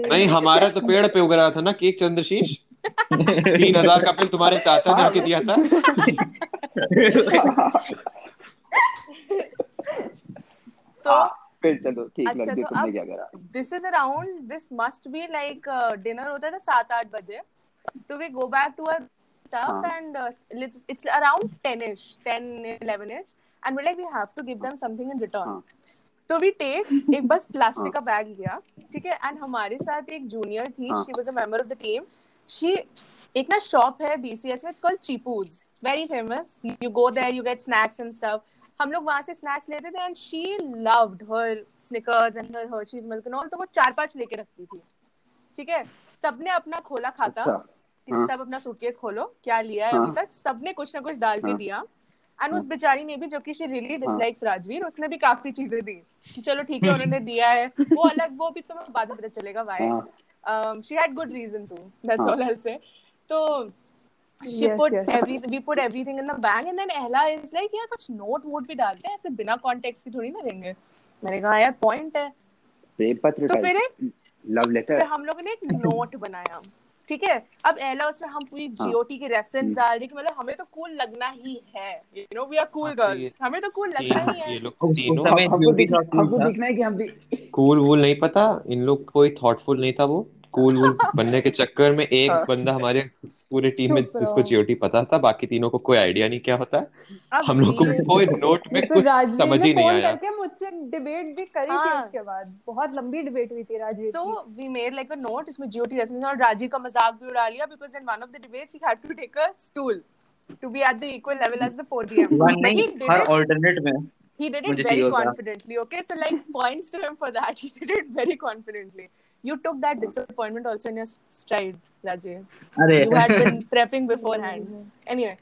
नहीं हमारा तो पेड़ पे उग रहा था ना केक चंद्रशीष। तीन हज़ार का बिल तुम्हारे चाचा ने आके दिया था। तो हाँ, फिर चलो ठीक अच्छा, लड़के तो तुमने क्या करा? This is around this must be like dinner होता था सात आठ बजे। तो we go back to our stuff हाँ. and uh, it's, it's around 10ish 10 11ish and we're like we have to give them something in return हाँ. तो we take एक बस प्लास्टिक हाँ. का बैग लिया ठीक है एंड हमारे साथ एक जूनियर थी. She was a member of the team she एक ना शॉप है बीसीएस में it's called Chipoos very famous you go there you get snacks and stuff हम लोग वहाँ से स्नैक्स लेते थे and she loved her Snickers and her Hershey's milk and all तो वो चार पाँच लेके रखती थी ठीक है सबने अपना खोला खाता अच्छा कि हाँ. सब अपना सूटकेस खोलो क्या लिया है हाँ. अभी तक सबने कुछ ना कुछ डाल के हाँ. दिया एंड उस बेचारी ने भी जो कि शी रियली हाँ. डिसलाइक्स राजवीर उसने भी काफ़ी चीज़ें दी कि चलो ठीक है उन्होंने दिया है वो अलग वो भी तुम्हें बाद में पता चलेगा व्हाई हाँ she had good reason to that's हाँ. ऑल आई से तो she Yes, put yes. every we put everything in the bag and then Ella is like यार कुछ नोट वोट भी डालते हैं ऐसे बिना कॉन्टेक्स्ट की थोड़ी ना देंगे मैंने कहा यार पॉइंट है प्रेम पत्र तो फिर एक लव फिर लेटर हम लोगों ने एक नोट बनाया ठीक है अब एला उसमें हम पूरी। जीओटी की रेफरेंस। डाल रहे कि मतलब हमें तो कूल लगना ही है you know we are cool girls हमें तो कूल लगना ही है ये लोग तीनों हमें हमको। दिखना है कि हम भी कूल वूल नहीं पता इन लोग कोई थॉटफुल नहीं था वो कूल बनने के चक्कर में एक हाँ। बंदा हमारे पूरे टीम में जिसको जीओटी पता था बाकी तीनों को कोई आइडिया नहीं क्या होता। है हम लोग को कोई तो- नोट में तो कुछ समझ ही नहीं आया। मुझसे डिबेट भी करी थी हाँ। उसके बाद। बहुत लंबी डिबेट हुई थी Rajeev so we made like a note इसमें जीओटी रेफरेंस और राजीव का मज़ाक भी उड़ा लिया because in one of the debates he had to take a stool to be at the equal level as the podium her alternate में he did it very confidently okay? So like points to him for that he did it very confidently. You took that disappointment also in your stride, Rajesh. You had been prepping beforehand. Anyway,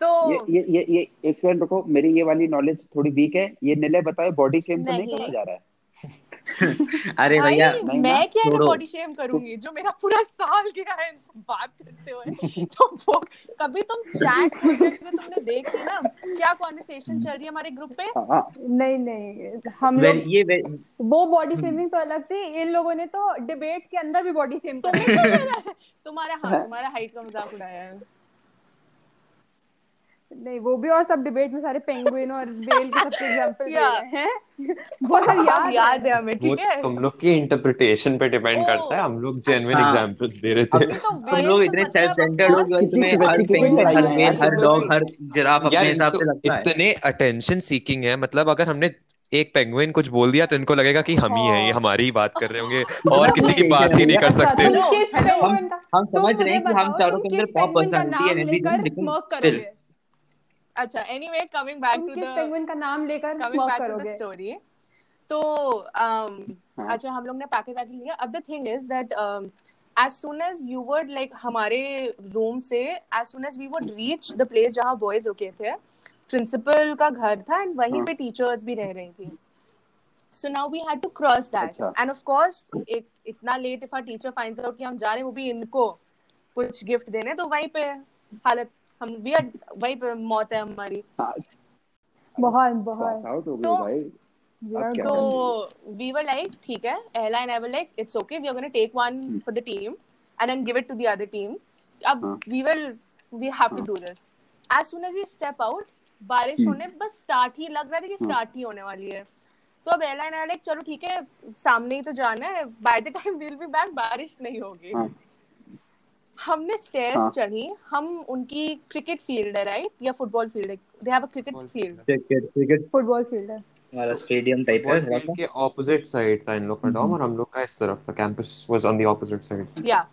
तो ये ये ये ये एक second रुको मेरी ये वाली नॉलेज थोड़ी वीक है ये निले बताओ बॉडी शेम तो नहीं कहा जा रहा है अरे भैया मैं क्या। बॉडी शेम करूँगी? जो मेरा पूरा साल गया है इनसे बात करते हुए तो वो कभी तुम चैट के तुमने देख ली ना? क्या कॉन्वर्सेशन चल रही है हमारे ग्रुप पे? हाँ। हाँ नहीं नहीं हम लोग ये वो बॉडी शेमिंग तो अलग थी इन लोगों ने तो डिबेट के अंदर भी बॉडी शेम तुम्हारा हाँ तुम्हारा हाइट का मज़ाक उड़ाया है। नहीं वो भी और सब डिबेट में सारे पेंगुइन और बेल के सबके एग्जांपल दे Yeah. रहे हैं। वो सब सब याद याद है। है हमें ठीक है? तुम लोग की इंटरप्रिटेशन पे डिपेंड करता है हम लोग जेन्युइन हाँ। एग्जांपल्स दे रहे थे। तो तुम लोग तो इतने मतलब सेल्फ सेंटर्ड हो गए किसी हर पेंगुइन हर बेल हर डॉग हर जिराफ अपने हिसाब से लगता है। इतने अटेंशन सीकिंग है मतलब अगर हमने एक पेंगुइन कुछ बोल दिया तो इनको लगेगा कि हम ही हैं ये हाँ। हमारी ही बात कर रहे होंगे और किसी की बात ही नहीं कर अच्छा सकते। हम समझ रहे हैं कि हम चारों के अंदर पॉप पर्सनालिटी है लेकिन स्टिल अच्छा anyway coming back to the penguin का नाम लेकर coming back to the story तो um, हाँ। अच्छा हम लोग ने पैकेट पैकेट लिया अब the thing is that as soon as you were like हमारे रूम से as soon as we would reach the place जहाँ बॉयज़ रुके थे प्रिंसिपल का घर था एंड वहीं हाँ। पे टीचर्स भी रह रही थी so now we had to cross that. And of course इतना late if a teacher finds out कि हम जा रहे हैं वो भी इनको कुछ गिफ्ट देने तो वहीं पे हालत हम वी आर वहीं पे मौत है हमारी हाँ बहुत बहुत आउट हो तो- भाई. So we were like, ठीक है, Ella and I were like, it's okay, we are going to take one for the team and then give it to the other team. अब हाँ. we will, we have to do this. As soon as we step out, बारिश हम्म. होने बस start ही लग रहा था कि हाँ. स्टार्ट ही होने वाली है तो अब एला एंड लाइक चलो ठीक है सामने ही तो जाना है by the time will be back बारिश नहीं होगी हाँ. हमने स्टेयर्स हाँ. चढ़ी हम उनकी क्रिकेट फ़ील्ड है राइट या फुटबॉल फ़ील्ड है they have a cricket field cricket cricket football field है हमारा स्टेडियम टाइप है थोड़ा सा के ऑपोजिट साइड था इन लोग का डॉम और हम लोग का इस तरफ़ था campus was on the opposite side Yeah,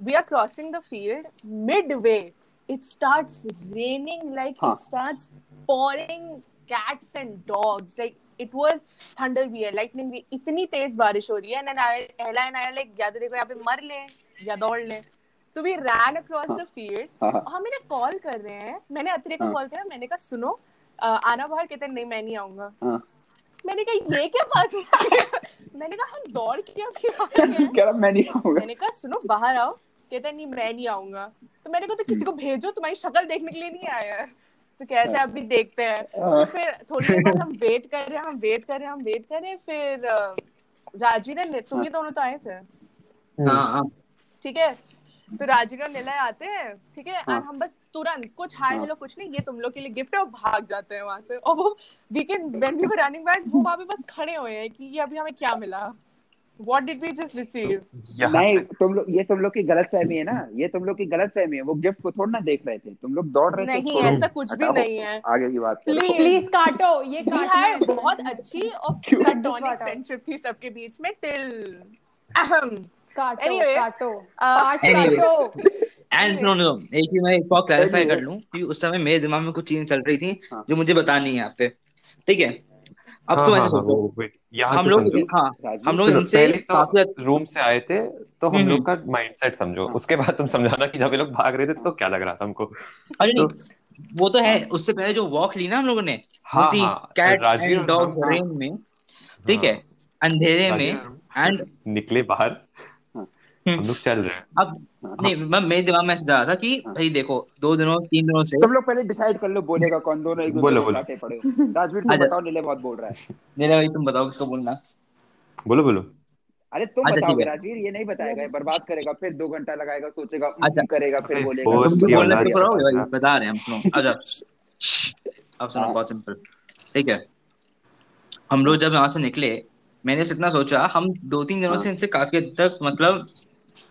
we are crossing the field. Midway, it starts raining like Huh. it starts pouring cats and dogs. Like it was thunder भी है, lightning भी इतनी तेज बारिश हो रही है. And then I, Ella and I like या तो देखो यहाँ पे मर ले या दौड़ ले. तो we ran across the field. हाँ हाँ हम इन्हें कॉल कर रहे हैं. मैंने अतरे को हाँ. कॉल किया. मैंने कहा सुनो आना बाहर कहते हैं, नहीं मैं नहीं आऊँगा. हाँ मैंने कहा ये क्या बात होती है? मैंने कहा हम दौड़ के अभी आ रहे हैं. कह मैं नहीं आऊँगा मैंने कहा सुनो बाहर आओ कहता है, नहीं मैं नहीं आऊँगा तो मैंने कहा तो किसी को भेजो तुम्हारी शक्ल देखने के लिए नहीं आया है तो कहते हैं अभी देखते हैं तो फिर थोड़ी देर बाद हम वेट कर रहे हैं हम वेट कर रहे हैं हम वेट कर रहे हैं फिर राजवीर ने तुम ही दोनों तो आए थे हाँ हाँ ठीक है तो राजीव और निलय आते हैं ठीक है? हाँ। एंड हम बस तुरंत कुछ हाय हाँ। हेलो कुछ नहीं ये तुम लोग के लिए गिफ्ट है और भाग जाते हैं वहाँ से। और वो weekend when we were running back वो वहाँ पे बस खड़े हुए हैं कि ये अभी हमें क्या मिला? What did we just receive यहाँ नहीं तुम लोग ये तुम लोग की गलत फहमी है ना? ये तुम लोग की गलत फहमी है। वो गिफ्ट को थोड़ा ना देख रहे थे। तुम लोग दौड़ रहे थे नहीं ऐसा कुछ भी नहीं है। आगे की बात प्लीज़ प्लीज़ काटो ये है। बहुत अच्छी और? प्लेटोनिक फ्रेंडशिप थी सबके बीच में टिल अहम। काटो Anyway, काटो। uh, part Anyway. काटो। एंड सुनो सुनो एक चीज़ मैं एक और क्लैरिफाई कर लूँ कि उस समय मेरे दिमाग में कुछ चीज़ें चल रही थी हाँ। जो मुझे बतानी है यहाँ पे। ठीक है? अब हाँ हाँ ऐसे हाँ सोचो। हम लोग हाँ हम लोग इनसे काफ़ी तो रूम से आए थे तो हम हम्म, लोग का माइंडसेट समझो। उसके बाद तुम समझाना कि जब ये लोग भाग रहे थे तो क्या लग रहा था हमको? अरे तो नहीं वो तो है उससे पहले जो वॉक ली ना हम लोगों ने उसी कैट्स एंड डॉग्स रेन में ठीक है अंधेरे में एंड निकले बाहर। हम लोग चल रहे हैं। अब नहीं मैं मेरे दिमाग में ऐसे था कि हाँ। भाई देखो दो दिनों तीन दिनों से तुम लोग पहले डिसाइड कर लो बोलेगा कौन दोनों एक दूसरे बोलो को बोलो। काटे पड़े हो। राजवीर तुम अच्छा। बताओ नीले बहुत बोल रहा है। मेरा भाई तुम बताओ किसको बोलना। बोलो बोलो। अरे तुम अच्छा, ठीक है। राजवीर ये नहीं बताएगा बर्बाद करेगा फिर दो घंटा लगाएगा सोचेगा अच्छा। करेगा फिर बोलेगा। बोलने भाई बता रहे हैं हम सुनो अच्छा। अब सुनो हाँ। बहुत सिंपल ठीक है। हम लोग जब यहाँ से निकले मैंने इतना सोचा हम दो तीन दिनों से हाँ। इनसे काफ़ी हद तक मतलब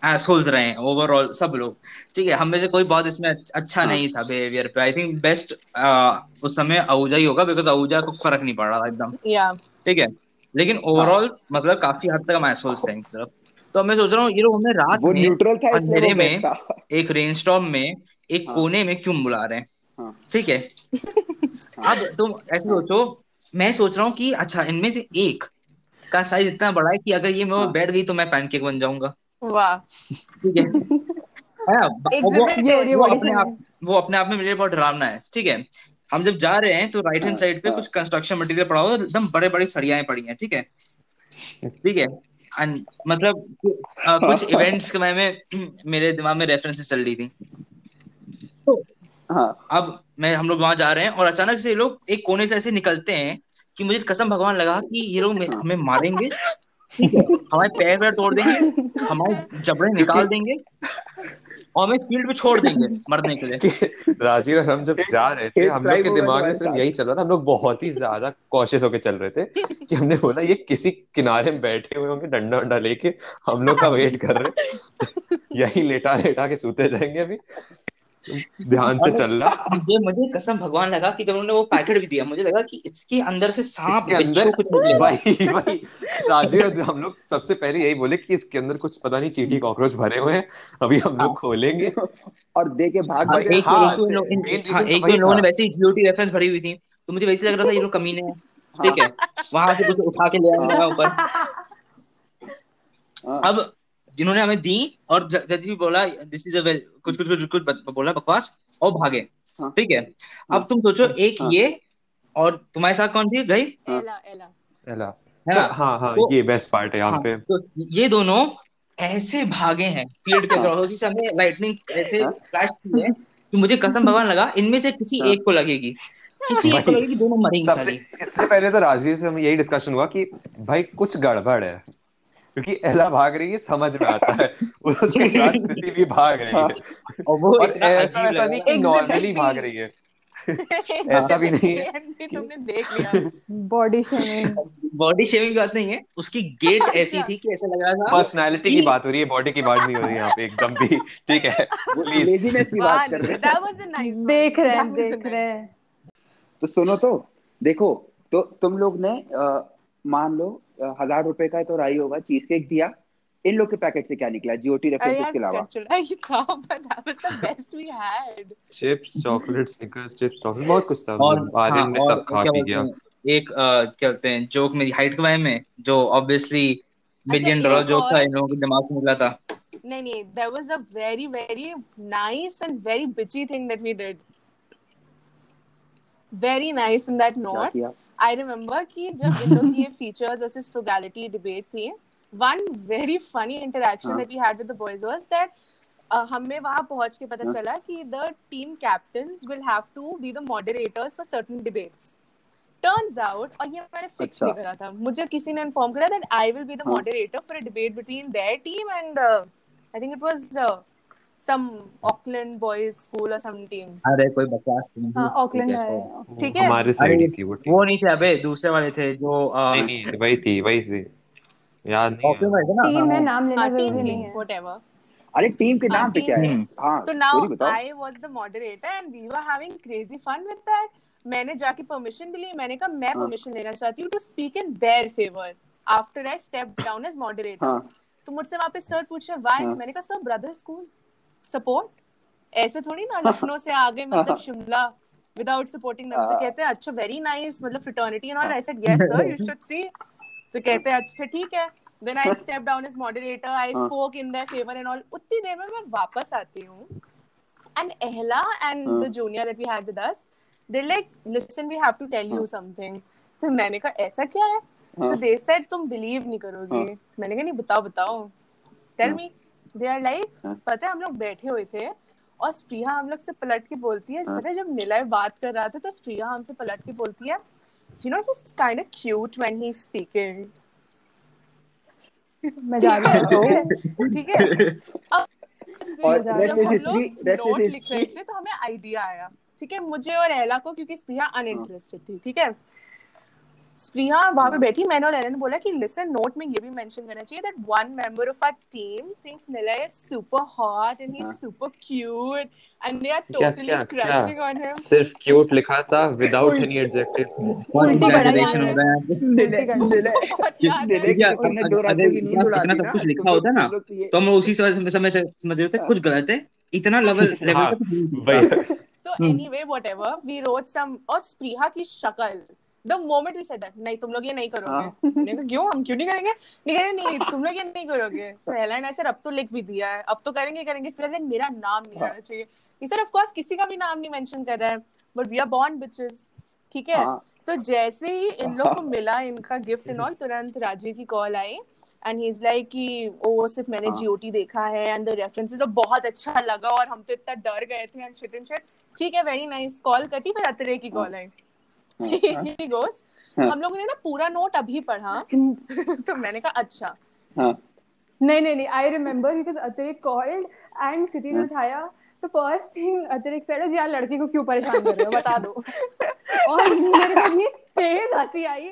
एसहोल्स रहे हैं ओवरऑल सब लोग ठीक है हम में से कोई बहुत इसमें अच्छा हाँ। नहीं था बिहेवियर पे आई थिंक बेस्ट उस समय आहूजा ही होगा बिकॉज़ आहूजा को फ़र्क नहीं पड़ रहा था एकदम या ठीक है लेकिन ओवरऑल मतलब काफ़ी हद तक हम एसहोल्स थे तरफ़ तो मैं सोच रहा हूँ ये लोग हमें रात वो में न्यूट्रल था इसलिए अंधेरे में बेस्ट था एक रेनस्टॉर्म में एक हाँ। कोने में क्यों बुला रहे हैं हाँ। ठीक है हाँ। अब तुम ऐसे सोचो मैं सोच रहा हूँ कि अच्छा इनमें से एक का साइज़ इतना बड़ा है कि अगर ये मैं। बैठ गई तो मैं पैनकेक बन जाऊँगा वाह। ठीक है। है वो ये हो रही है वो अपने आप वो अपने आप में मेरे लिए बहुत डरावना है ठीक है? हम जब जा रहे हैं तो राइट हैंड हाँ, साइड पे हाँ। कुछ कंस्ट्रक्शन मटेरियल पड़ा हुआ है, एकदम बड़े बड़े सरियाएँ पड़ी हैं ठीक है? ठीक है? And मतलब अ, कुछ इवेंट्स के बारे में मेरे दिमाग में रेफरेंसेस चल रही थी। हाँ। अब मैं हम लोग वहाँ जा रहे हैं और अचानक से ये लोग एक कोने से ऐसे निकलते हैं कि मुझे कसम भगवान लगा कि ये लोग हमें मारेंगे। है हमारे पैर पैर तोड़ देंगे हमारे जबड़े निकाल देंगे और हमें फ़ील्ड पे छोड़ देंगे मरने के लिए। राजीव और हम जब जा रहे थे हम लोग के दिमाग में सिर्फ़ यही चल रहा था हम लोग बहुत ही ज़्यादा कॉशियस होकर चल रहे थे कि हमने बोला ये किसी किनारे में बैठे हुए होंगे डंडा वंडा लेके हम लोग का वेट कर रहे हैं। यही लेटा लेटा के सूते जाएँगे अभी। ध्यान से चल रहा मुझे मुझे कसम भगवान लगा कि जब उन्होंने वो पैकेट भी दिया मुझे लगा कि इसके अंदर से सांप इसके अंदर कुछ भाई भाई राजीव हम लोग सबसे पहले यही बोले कि इसके अंदर कुछ पता नहीं चींटी कॉकरोच भरे हुए हैं अभी हम लोग खोलेंगे। और दे के भाग और गए एक हाँ, एक लोग हाँ, एक इन लोगों ने वैसे ही जीओटी रेफरेंस भरी हुई थी तो मुझे वैसे लग रहा था ये लोग कमीने हैं। ठीक है वहाँ से कुछ उठा के ले आऊँगा ऊपर। हाँ, अब जिन्होंने हमें दी और ज- भी बोला दिस इज़ अ कुछ कुछ कुछ कुछ बोला बकवास और भागे हाँ। ठीक है अब तुम सोचो एक हाँ। ये और तुम्हारे साथ कौन थी गई हाँ। एला एला एला है ना हाँ हाँ तो- ये बेस्ट पार्ट है यहाँ हाँ, पे तो ये दोनों ऐसे भागे हैं फ़ील्ड के हाँ। अक्रॉस उसी समय लाइटनिंग ऐसे हाँ। फ्लैश की है कि मुझे कसम भगवान लगा इनमें से किसी हाँ। एक को लगेगी किसी एक को लगेगी दोनों मरेंगी सबसे इससे पहले तो राजीव से हमें यही डिस्कशन हुआ कि भाई कुछ गड़बड़ है क्योंकि एला भाग रही है समझ में आता है। उसके साथ कृति भी भाग रही है। और वो और ऐसा ऐसा नहीं कि नॉर्मली भाग रही है। ऐसा भी नहीं है तुमने देख लिया। बॉडी शेमिंग बॉडी शेविंग बात नहीं है। उसकी गेट ऐसी थी कि ऐसा लग रहा था पर्सनालिटी की बात हो रही है बॉडी की बात नहीं हो रही है यहाँ पे एकदम भी। ठीक है प्लीज़ लेजीनेस की बात कर रहे हैं। that was a nice one. देख रहे हैं देख रहे हैं। तो सुनो तो देखो तो तुम लोग ने अ, मान लो हज़ार रुपए का तो राई होगा चीज़ केक दिया। इन लोग के पैकेट से क्या निकला? जीओटी अरे रेफरेंसेस के अलावा। ही था that was the best we had chips chocolate Snickers chips chocolate बहुत कुछ था। और आर्यन हाँ, ने सब खा पी गया। एक क्या बोलते हैं जोक मेरी हाइट के बारे में जो ऑब्वियसली मिलियन डॉलर जोक था इन लोगों के दिमाग में निकला था। नहीं नहीं there was a very very nice and very bitchy thing that we did very nice in that क्या note आई रिमेम्बर कि जब इन लोग ये फीचर्स वर्सेस फ्रुगैलिटी डिबेट थी one very funny interaction that हमें वहाँ पहुँच के पता हाँ। चला कि the team captains will have to be the moderators for certain debates turns out और ये मैंने फिक्स नहीं करा था। मुझे किसी ने इन्फॉर्म करा that I will be the moderator for a debate between their team and I think it was some Auckland boys school or some team. अरे कोई बकवास नहीं हाँ ऑकलैंड है, है। तो- ठीक है? हमारे साइड ही थी वो टीम वो नहीं थे अबे दूसरे वाले थे जो नहीं नहीं वही थी वही थी। याद नहीं ऑकलैंड है। वाले ना? टीम है हाँ, नाम लेना हाँ ज़रूरी नहीं है। whatever. अरे टीम के हाँ नाम पे क्या है? हम्म। हाँ So now स्टोरी बताओ। I was the moderator and we were having crazy fun with that. मैंने जाके परमिशन भी ली मैंने कहा मैं हाँ। परमिशन लेना चाहती हूँ to speak in their favour after I step down as moderator हाँ। तो मुझसे वापस सर पूछ रहे व्हाई हाँ। मैंने कहा सर ब्रदर स्कूल सपोर्ट? ऐसे थोड़ी ना लखनऊ से आ गए मतलब शिमला विदाउट सपोर्टिंग देम तो हाँ। कहते हैं अच्छा वेरी नाइस मतलब fraternity and all I said yes sir you should see तो कहते हैं अच्छा ठीक है. Then I step down as moderator I हाँ। Spoke in their favour and all उतनी देर में मैं वापस आती हूँ and Ehla and हाँ। the junior that we had with us, they like, listen, we have to tell हाँ। you something. तो मैंने कहा ऐसा क्या है? तो हाँ। they said तुम बिलीव नहीं करोगे. हाँ। मैंने कहा नहीं बताओ बताओ. Tell हाँ। Me. आर लाइक हाँ। पता है हम लोग बैठे हुए थे और स्प्रिया हम लोग से पलट के बोलती है हाँ। पता है जब निलय बात कर रहा था तो स्प्रिया हमसे पलट के बोलती है you know he's kind of cute when he's speaking. मैं जा ठीक रही है। ठीक है अब और जब इज़ हम लोग रेस्ट इज़ नोट लिख रहे थे तो हमें आइडिया आया। ठीक है मुझे और एला को क्योंकि स्प्रिया हाँ अनइंटरेस्टेड थी ठीक है? स्प्रिया वहाँ पे हाँ बैठी मैंने और एला ने बोला कि लिसन नोट में ये भी मेंशन करना चाहिए that one member of our team thinks Nilay is super hot and he. Is हाँ super cute and they are totally crushing on him सिर्फ़ क्यूट लिखा था विदाउट एनी एडजेक्टिव्स याद हो है। रहा है। निले निले है निले तुमने दो रातों की नींद उड़ा इतना दी सब कुछ लिखा होता ना तो हम उसी समय से समझ रहे थे कुछ गलत है इतना लेवल लेवल हाँ था तो anyway whatever we wrote some और स्प्रिया की शक्ल the moment we said that नहीं तुम लोग ये नहीं करोगे. हाँ। मैंने कहा क्यों? हम क्यों नहीं करेंगे? नहीं करेंगे नहीं तुम लोग ये नहीं करोगे. तो हेलन ऐसे अब तो लिख भी दिया है। अब तो करेंगे करेंगे। स्प्रिया लाइक मेरा नाम नहीं हाँ। आना चाहिए। ये सर ऑफ़ कोर्स किसी का भी नाम नहीं मेंशन कर रहा है but we are born bitches ठीक है? हाँ। तो जैसे ही इन लोग को मिला इनका गिफ्ट एंड ऑल तुरंत राजीव की कॉल आई एंड ही इज़ लाइक कि ओ सिर्फ़ मैंने हाँ। जीओटी देखा है एंड द रेफरेंसेस बहुत अच्छा लगा और हम तो इतना डर गए थे एंड शिट एंड शिट ठीक है वेरी नाइस कॉल कटी फिर अतरे की हाँ। कॉल आई। हाँ हाँ। ही गोस हाँ। हम लोगों ने ना पूरा नोट अभी पढ़ा। तो मैंने कहा अच्छा। हाँ। नहीं नहीं नहीं I remember because Atirik called and city ने हाँ। उठाया। तो फ़र्स्ट थिंग अतिरिक सेड यार लड़की को क्यों परेशान कर रहे हो? बता दो। और मेरे को इतनी तेज हँसी आई।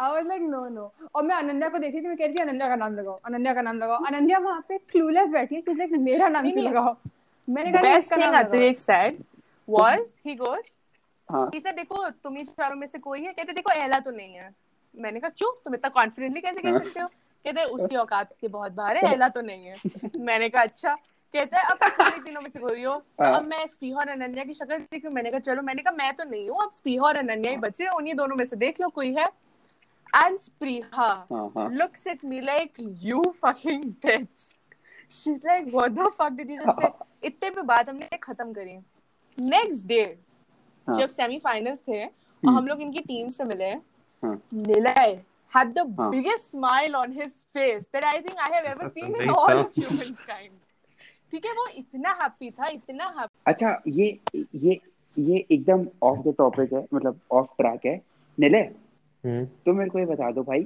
I was like no no और मैं अनन्या को देखी थी मैं कह रही थी अनन्या का नाम लगाओ अनन्या का नाम लगाओ। अनन्या वहाँ पे क्लूलेस बैठी है लाइक मेरा नाम नहीं क्यों लगाओ? मैंने कहा बेस्ट थिंग नाम लगाओ। Atirik said was he goes हाँ। देखो तुम ही चारों में से कोई है? कहते देखो एला तो नहीं है। मैंने कहा क्यों? तुम इतना कॉन्फिडेंटली कैसे कह सकते हो? कहते उसकी औकात के बहुत बाहर है एला तो नहीं है। मैंने कहा अच्छा। कहता है अब तुम ही तीनों में से कोई हो। तो हाँ। अब मैं स्पीहा और अनन्या की शक्ल देख रही मैंने कहा चलो। मैंने कहा मैं तो नहीं हूँ। अब स्पीहा और अनन्या ही बचे उन्हीं दोनों में से देख लो कोई है। एंड स्पीहा हाँ हाँ। looks at me like you fucking bitch. She's like what the fuck did you just say? इतने पे बात हमने खत्म करी। नेक्स्ट डे हाँ। जब सेमीफाइनल्स थे और हम्म, हम लोग इनकी टीम से मिले हाँ। निलय had the हाँ। biggest smile on his face that I think I have ever seen in all of humankind. ठीक है वो इतना हैप्पी था इतना हैप्पी अच्छा ये ये ये एकदम ऑफ़ द टॉपिक है मतलब ऑफ़ ट्रैक है। निलय हम्म। तुम मेरे को ये बता दो भाई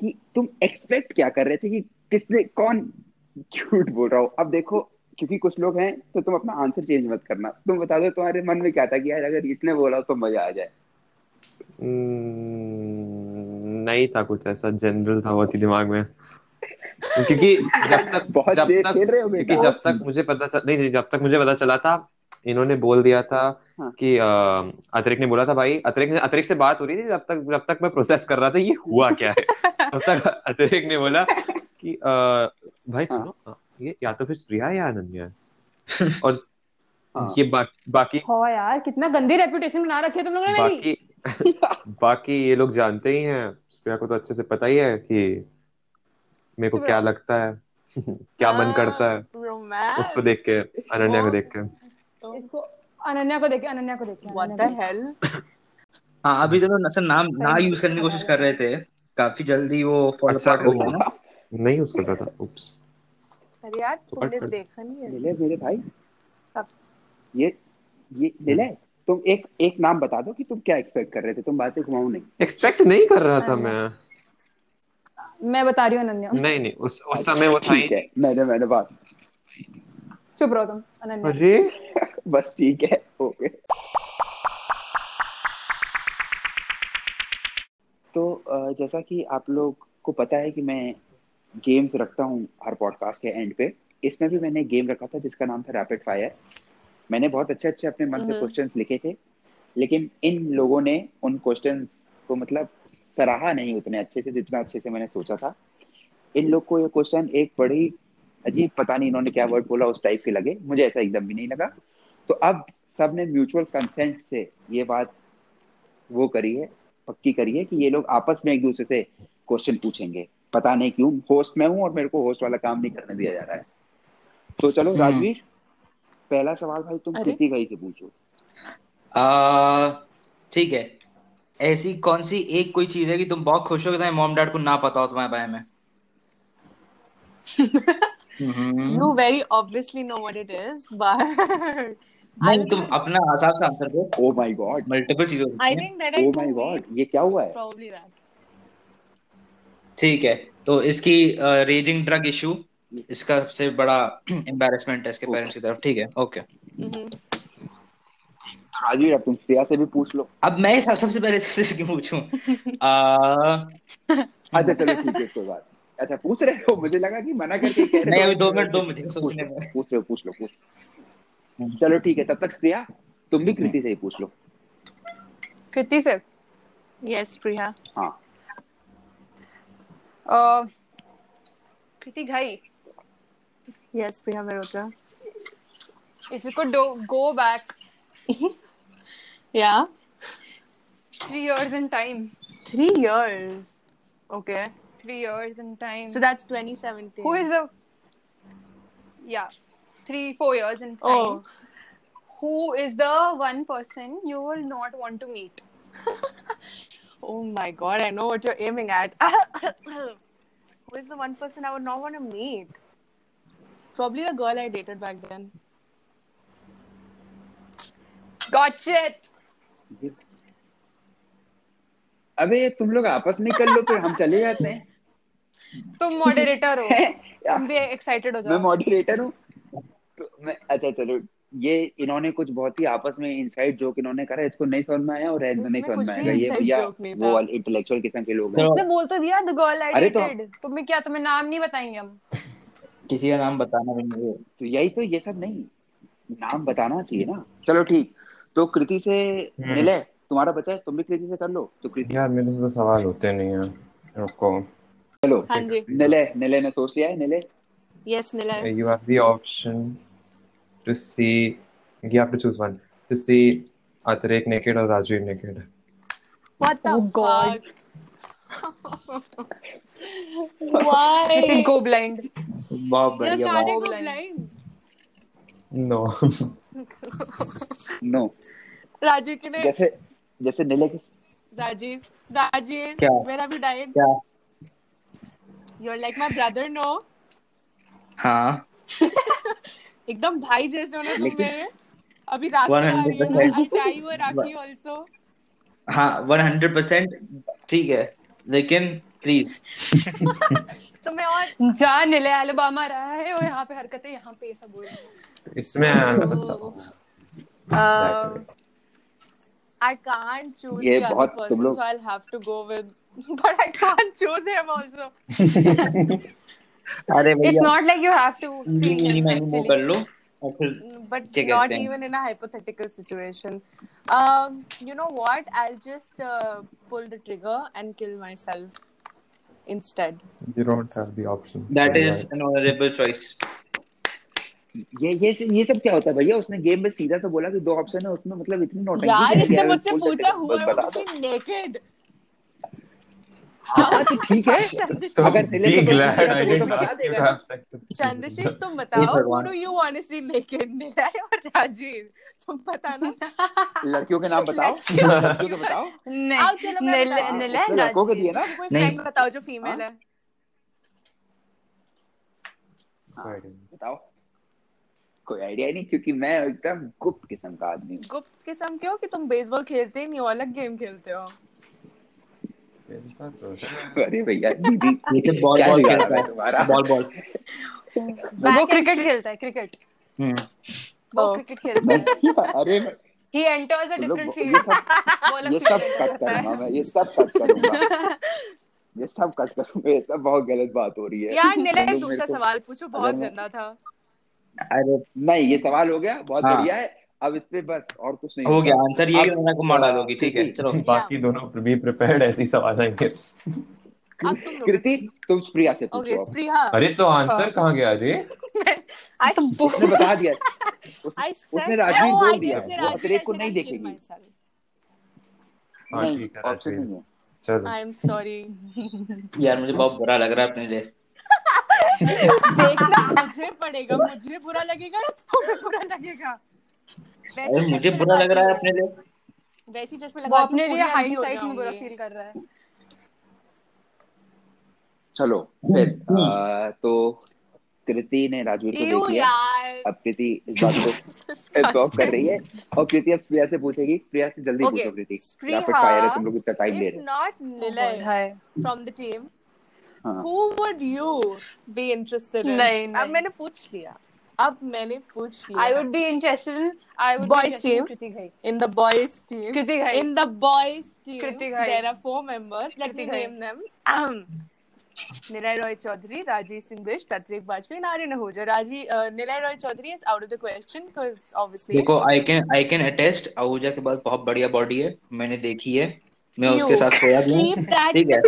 कि तुम एक्सपेक्ट क्या कर रहे थे कि किसने कौन झूठ बोल रहा हो? अब देखो क्योंकि कुछ लोग हैं तो तुम अपना आंसर चेंज मत करना। तुम बता दो तुम्हारे मन में क्या था कि यार अगर इसने बोला तो मज़ा आ जाए। हम्म, नहीं था कुछ ऐसा जनरल था बहुत ही दिमाग में। क्योंकि जब तक बहुत जब तक खेल रहे हो क्योंकि जब तक मुझे पता चल नहीं नहीं जब तक मुझे पता चला था इन्होंने बोल दिया था हाँ। कि अतरिक ने बोला था भाई अतरिक ने अतरिक से बात हो रही थी जब तक जब तक मैं प्रोसेस कर रहा था ये हुआ क्या है? तब तक अतरिक ने बोला कि अ, भाई हाँ। सुनो अ, ये या तो फिर प्रिया या अनन्या। और हाँ। ये बा, बाकी हो यार कितना गंदी रेपुटेशन बना रखी है तुम लोगों ने बाकी बाकी ये लोग जानते ही हैं प्रिया को तो अच्छे से पता ही है कि मेरे को क्या लगता है क्या मन करता है उसको देख के अनन्या को देख के। इसको अनन्या को देखे अनन्या को देखे व्हाट द हेल हाँ अभी तो लोग सर नाम ना यूज़ करने की कोशिश कर रहे थे। काफ़ी जल्दी वो फॉलो अच्छा हो ना। नहीं यूज़ कर रहा था उप्स अरे यार तो तुमने देखा नहीं है। निलय मेरे भाई। अब ये ये हम्म। निलय तुम एक एक नाम बता दो कि तुम क्या एक्सपेक्ट कर रहे थे? तुम बातें घुमाओ नहीं। एक्सपेक्ट नहीं कर रहा था मैं। मैं बता रही हूँ अनन्या। नहीं नहीं उस उस समय वो था ठीक है। मैंने मैंने बात चुप रहो तुम अनन्या। अरे। बस ठीक है ओके तो जैसा कि आप लोग को पता है कि मैं गेम्स रखता हूँ हर पॉडकास्ट के एंड पे। इसमें भी मैंने गेम रखा था जिसका नाम था रैपिड फायर मैंने बहुत अच्छे अच्छे अपने मन से हम्म। क्वेश्चंस लिखे थे लेकिन इन लोगों ने उन क्वेश्चन को मतलब सराहा नहीं उतने अच्छे से जितना अच्छे से मैंने सोचा था। इन लोग को ये क्वेश्चन एक बड़ी अजीब पता नहीं इन्होंने क्या वर्ड बोला उस टाइप के लगे। मुझे ऐसा एकदम भी नहीं लगा। तो अब सबने म्यूचुअल कंसेंट से ये बात वो करी है पक्की करी है कि ये लोग आपस में एक दूसरे से क्वेश्चन पूछेंगे। पता नहीं क्यों होस्ट मैं हूँ और मेरे को होस्ट वाला काम नहीं करने दिया जा रहा है। तो चलो हम्म। राजवीर पहला सवाल भाई तुम। कृति गई से पूछो? ठीक है। ऐसी कौन सी एक कोई चीज़ है कि तुम बहुत खुश हो कि तुम्हारे मॉम डैड को ना पता हो तुम्हारे बारे में? You very obviously know what it is, but I तुम अपना हिसाब से आंसर दो। ओ माय गॉड मल्टीपल चीज़ें I हैं। think that I oh my god ये क्या हुआ है? probably that. ठीक है तो इसकी रेजिंग ड्रग इशू इसका सबसे बड़ा एम्बैरेसमेंट है इसके पेरेंट्स की तरफ़ ठीक है? Okay Mhm. तो तुम श्रेया से भी पूछ लो। अब मैं सब- सबसे पहले सबसे क्यों पूछूँ? अच्छा चलो ठीक है कोई बात अच्छा पूछ रहे हो? मुझे लगा कि मना करके कह रहे नहीं अभी दो मिनट दो मिनट सोचने में पूछ लो पूछ लो पूछ चलो ठीक है तब तक श्रेया तुम भी कृति से ही पूछ लो। कृति से? Yes, Priya. हाँ। Uh, Kriti Ghai. Yes, Priya Mehrotra. If you could do, go back yeah. three years in time. Three years. Okay. Three years in time. So that's 2017. Who is the? Yeah. Three, four years in oh. time. Oh. Who is the one person you will not want to meet? oh my God! I know what you're aiming at. Who is the one person I would not want to meet? Probably the girl I dated back then. got shit अबे तुम लोग आपस में कर लो फिर हम चले जाते हैं तुम मॉडरेटर हो तुम भी एक्साइटेड हो जाओ मैं मॉडरेटर हूँ तो मैं अच्छा चलो ये इन्होंने कुछ बहुत ही आपस में इनसाइड जोक इन्होंने करा इसको नहीं समझ में आया और में नहीं समझ में आएगा ये भैया वो। इंटेलेक्चुअल किस्म के लोग हैं। उसने बोल तो दिया द गर्ल आई अरे तो- तुम्हें क्या तुम्हें नाम नहीं बताएँगे हम? किसी का नाम बताना भी नहीं है। तो यही तो ये सब नहीं। नाम बताना चाहिए ना। चलो ठीक। तो कृति से हम्म। निलय तुम्हारा बचा है? तुम भी कृति से कर लो। तो कृति यार मेरे से तो सवाल होते नहीं है। रुको। चलो। हाँ जी. निलय निलय ने सोच लिया है? निलय Yes, Nilay. you have the option to see you have to choose one to see Atrik naked or Rajveer naked What the Oh God. Why? think go blind बहुत You're बढ़िया starting to blind. no no Rajiv के ने जैसे जैसे निलय के Rajiv, Rajiv, क्या? where have you died? क्या You're like my brother, no? हाँ एकदम भाई जैसे हो ना तुम मेरे अभी राखी आ रही है 100% राखी also. हाँ वन हंड्रेड परसेंट ठीक है लेकिन प्लीज़ तो मैं और जा निले एलबामा रहा है और यहाँ पे हरकतें यहाँ पे ये सब हो रही हैं इसमें I can't choose ये the other बहुत तुम person, लोग- so I'll have to go with. But I can't choose him also. अरे it's भैया not like you have to see easy him many वो actually. कर लो और फिर But क्या not कहते हैं? even in a hypothetical situation. Um, you know what? I'll just uh, pull the trigger and kill myself instead. you don't have the option that So, is yeah. An honourable choice ये ये ये सब क्या होता है भैया उसने game में सीधा सा बोला कि दो ऑप्शन है उसमें मतलब इतनी नौटंकी यार क्या इसने है? मुझसे बोल पूछा सकते हुआ बस है बता दो मुझसे naked. हाँ तो ठीक है। अगर I तो वो तो didn't बता ask you देगा। to ना। have sex with me. Chandrashish तुम बताओ who भगवान। do you want to see निलय और राजीव तुम बताना लड़कियों के नाम बताओ। लड़कियों के बताओ। आओ नहीं चलो हूँ। लड़कों के दिए ना? कोई फ्रेंड बताओ जो फीमेल है। हाँ, बताओ। कोई आइडिया नहीं क्योंकि मैं एकदम गुप्त किस्म का आदमी गुप्त किस्म क्यों? कि तुम बेसबॉल खेलते ही नहीं हो अलग गेम खेलते हो। तो अरे भैया दीदी ये सब बॉल बॉल खेलता है। तुम्हारा? बॉल बॉल वो क्रिकेट खेलता है क्रिकेट हम्म। वो Oh. क्रिकेट खेलता है। नहीं अरे ही अ लोग ये सब कट करूँगा मैं ये सब कट करूँगा। ये सब कट करूँगा ये सब बहुत गलत बात हो रही है। यार निलय दूसरा सवाल पूछो बहुत गंदा था। अरे नहीं ये सवाल हो गया बहुत हाँ। बढ़िया है। अब इस पे बस और कुछ नहीं हो गया आंसर ये मैंने को मार डालोगी ठीक है चलो। बाकी दोनों बी प्रिपेयर्ड ऐसे ही सवाल आएँगे। अब तुम रुको कृति तुम प्रिया से पूछो अरे तो आंसर कहाँ गया I उसने बता दिया। उसने राजवीर बोल दिया। वो अतिरेक को नहीं देखेगी. हाँ ठीक है ऑप्शन राजवीर नहीं है। चलो। I'm sorry. यार मुझे बहुत बुरा लग रहा है अपने लिए। देखना मुझे पड़ेगा मुझे बुरा लगेगा तुम्हें बुरा लगेगा। अरे ही मुझे बुरा लग रहा है अपने लिए। वैसे ही चश्मे वो लगा अपने लिए हाइंडसाइट में बुरा फील कर रहा है। चलो फिर अ, तो कृति ने राजवीर को देख लिया। अब कृति इस बात को ड्रॉप कर रही है। और कृति अब प्रिया से पूछेगी प्रिया से जल्दी Okay, पूछो कृति। Spriya, रैपिड फायर है तुम लोग इतना टाइम ले रहे not Nilay hi from the team हाँ। you be interested in? नहीं, अब मैंने पूछ लिया। अब मैंने पूछ लिया। I would be interested in I would boys team Kriti Ghai in the boys team Kriti Ghai in the boys team Kriti Ghai there are four members let me name them Nilay Roy Chaudhary Rajiv Singh Vish Tatrik Vajpayee Narayan Ahuja राज़ी Nilay Roy Chaudhary is out of the question because obviously देखो I can I can attest Ahuja के पास बहुत बढ़िया body है मैंने देखी है। मैं उसके साथ सोया भी ठीक है।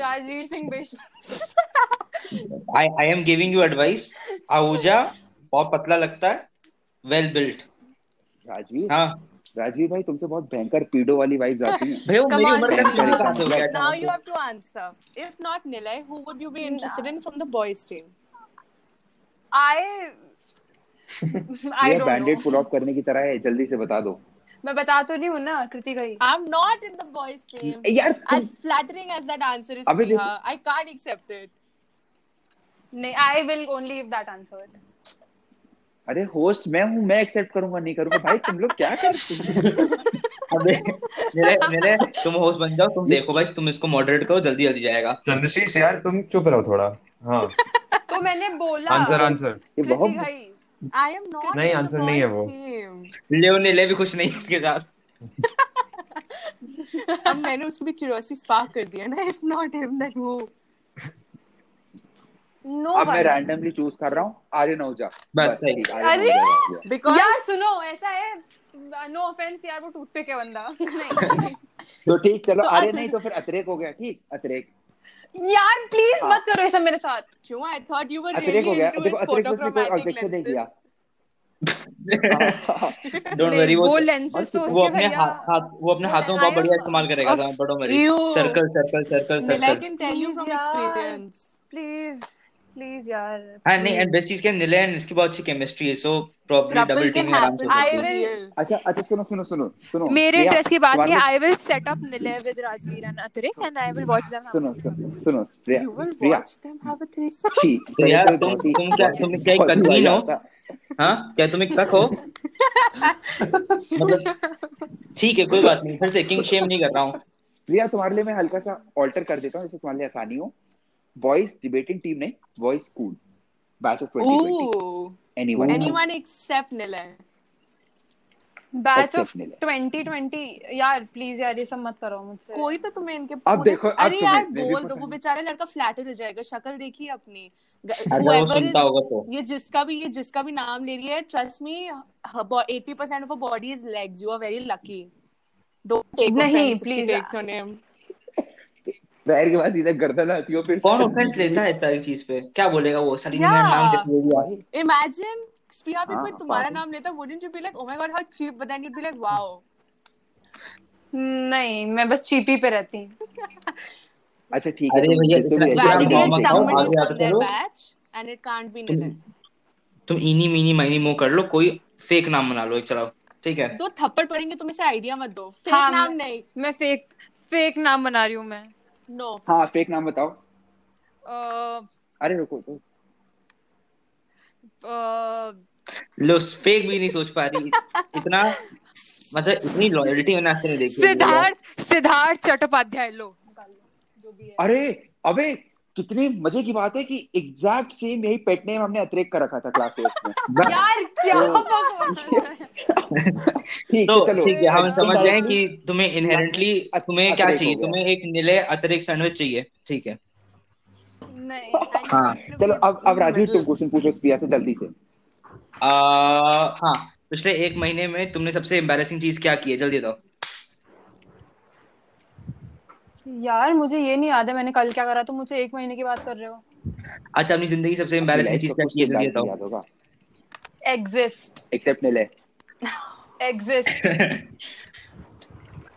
Rajiv Singh Vish I I am giving you advice Ahuja बहुत पतला लगता है. वेल बिल्ट राजवीर हाँ. राजवीर भाई तुमसे बहुत भयंकर पीडो वाली वाइब्स आती हैं। भैया वो मेरी उम्र का नहीं हो गया you से? have to answer. If not Nilay, who would you be interested in from the boys team? आई आई ये डोंट बैंडेड पुल ऑफ़ करने की तरह है जल्दी से बता दो। मैं बता तो नहीं हूँ ना कृति घाई I'm not in the boys team. यार तुम As flattering as that answer is, अबे Priya, I can't accept नहीं I will only give that answer अरे होस्ट मैं हूँ मैं एक्सेप्ट करूँगा नहीं करूँगा। भाई तुम लोग क्या करते हो? अबे मेरे मेरे तुम होस्ट बन जाओ तुम देखो भाई तुम इसको मॉडरेट करो जल्दी जल्दी जाएगा। चंद्रशीष यार तुम चुप रहो थोड़ा। हाँ। तो मैंने बोला आंसर आंसर ये बहुत I am not नहीं, answer नहीं है वो। team. ने ले भी खुश नहीं इसके साथ। अब मैंने उसको भी क्यूरियोसिटी स्पार्क कर दिया ना if not him then who? No अब मैं रैंडमली चूज़ कर रहा हूँ आर्यन ओझा बस सही। अरे! because यार सुनो ऐसा है। नो ऑफेंस यार वो टूथपिक है बंदा। नहीं तो ठीक चलो तो आर्यन नहीं तो फिर अतरेक हो गया ठीक? अतिरेक। यार प्लीज़ हाँ। मत करो ऐसा मेरे साथ। क्यों? I thought you were really हो really गया देखो अतिरेक ने कोई ऑब्जेक्शन नहीं किया। डोंट वरी वो लेंसेस तो वो उसके अपने हाथ वो अपने हाथों का बढ़िया इस्तेमाल करेगा डोंट वरी मरी circle circle circle circle I can tell you from experience please please यार हाँ नहीं एंड बेस्ट चीज़ क्या निलय एंड इसकी बहुत अच्छी केमिस्ट्री है so probably double can teaming आराम से I है will- अच्छा अच्छा सुनो सुनो सुनो सुनो। मेरे इंटरेस्ट की बात नहीं तुम्हारे- I will set up Nilay with Rajveer and Atirik and I will watch them सुनो सुनो सुनो प्रिया You will Priya. watch them have a threesome. छी तुम तुम क्या तुम क्या एक हो हाँ क्या तुम एक तक हो मतलब ठीक है कोई बात नहीं फिर से किंग शेम नहीं कर रहा हूँ। प्रिया तुम्हारे लिए मैं हल्का सा ऑल्टर कर देता हूँ जिससे तुम्हारे लिए आसानी हो। बॉयज़ डिबेटिंग टीम नहीं boys school batch of 2020 Ooh. Anyone Anyone except Nilay. Batch of 2020 यार प्लीज़ यार ये सब मत करो मुझसे कोई तो तुम्हें इनके अब देखो, अब अरे यार बोल दो वो। बेचारा लड़का फ्लैटर हो जाएगा शक्ल देखिए अपनी। तो। ये जिसका भी ये जिसका भी नाम ले रही है trust me 80% of her body is legs. You are very lucky. Don't take नहीं, she please. पैर के बाद सीधा गर्दन आती हो फिर कौन ऑफेंस लेता है इस सारी चीज़ पे? क्या बोलेगा वो? सलीम मेरा नाम कैसे ले लिया imagine स्प्रिया भी हाँ, कोई तुम्हारा नाम लेता wouldn't you be like oh my god how cheap but then you'd be like wow. नहीं मैं बस चीपी पे रहती हूँ। अच्छा ठीक है अरे भैया, जिसको इतना- भी इतना ऐसे नाम validate मत नाम खाओ, आगे आते चलो। batch and it can't be तुम तुम इनी मीनी माइनी मो कर लो कोई फेक नाम बना लो एक चलाओ ठीक है? दो थप्पड़ पड़ेंगे तुम इसे आइडिया मत दो। फेक हाँ, नाम नहीं। मैं फेक फेक नाम बना रही हूँ मैं। नो हाँ फेक नाम बताओ। uh, अरे रुको तो लो फेक भी नहीं सोच पा रही। इतना मतलब इतनी लॉयल्टी मैंने आज से नहीं देखी सिद्धार्थ सिद्धार्थ चट्टोपाध्याय लो। निकाल लो जो भी है अरे अबे कितने मज़े की बात है कि एग्जैक्ट सेम यही पेट नेम हमने अतिरेक का रखा था क्लास एट में। यार क्या तो- ठीक तो है चलो हम समझ गए कि तुम्हें इनहेरेंटली तुम्हें क्या चाहिए? तुम्हें एक नीले अतिरिक्त सैंडविच चाहिए ठीक है। नहीं हाँ चलो अब अब राजीव तुम क्वेश्चन पूछो प्रिया से जल्दी से। आ, हाँ पिछले एक महीने में तुमने सबसे एम्बैरेसिंग चीज़ क्या की है? जल्दी बताओ। यार मुझे ये नहीं याद है मैंने कल क्या करा? तो मुझे एक महीने की बात कर रहे हो। अच्छा अपनी ज़िंदगी सबसे एम्बैरेसिंग चीज़ क्या की है जल्दी बताओ। याद होगा। एग्जिस्ट एक्सेप्ट नीले एग्जिस्ट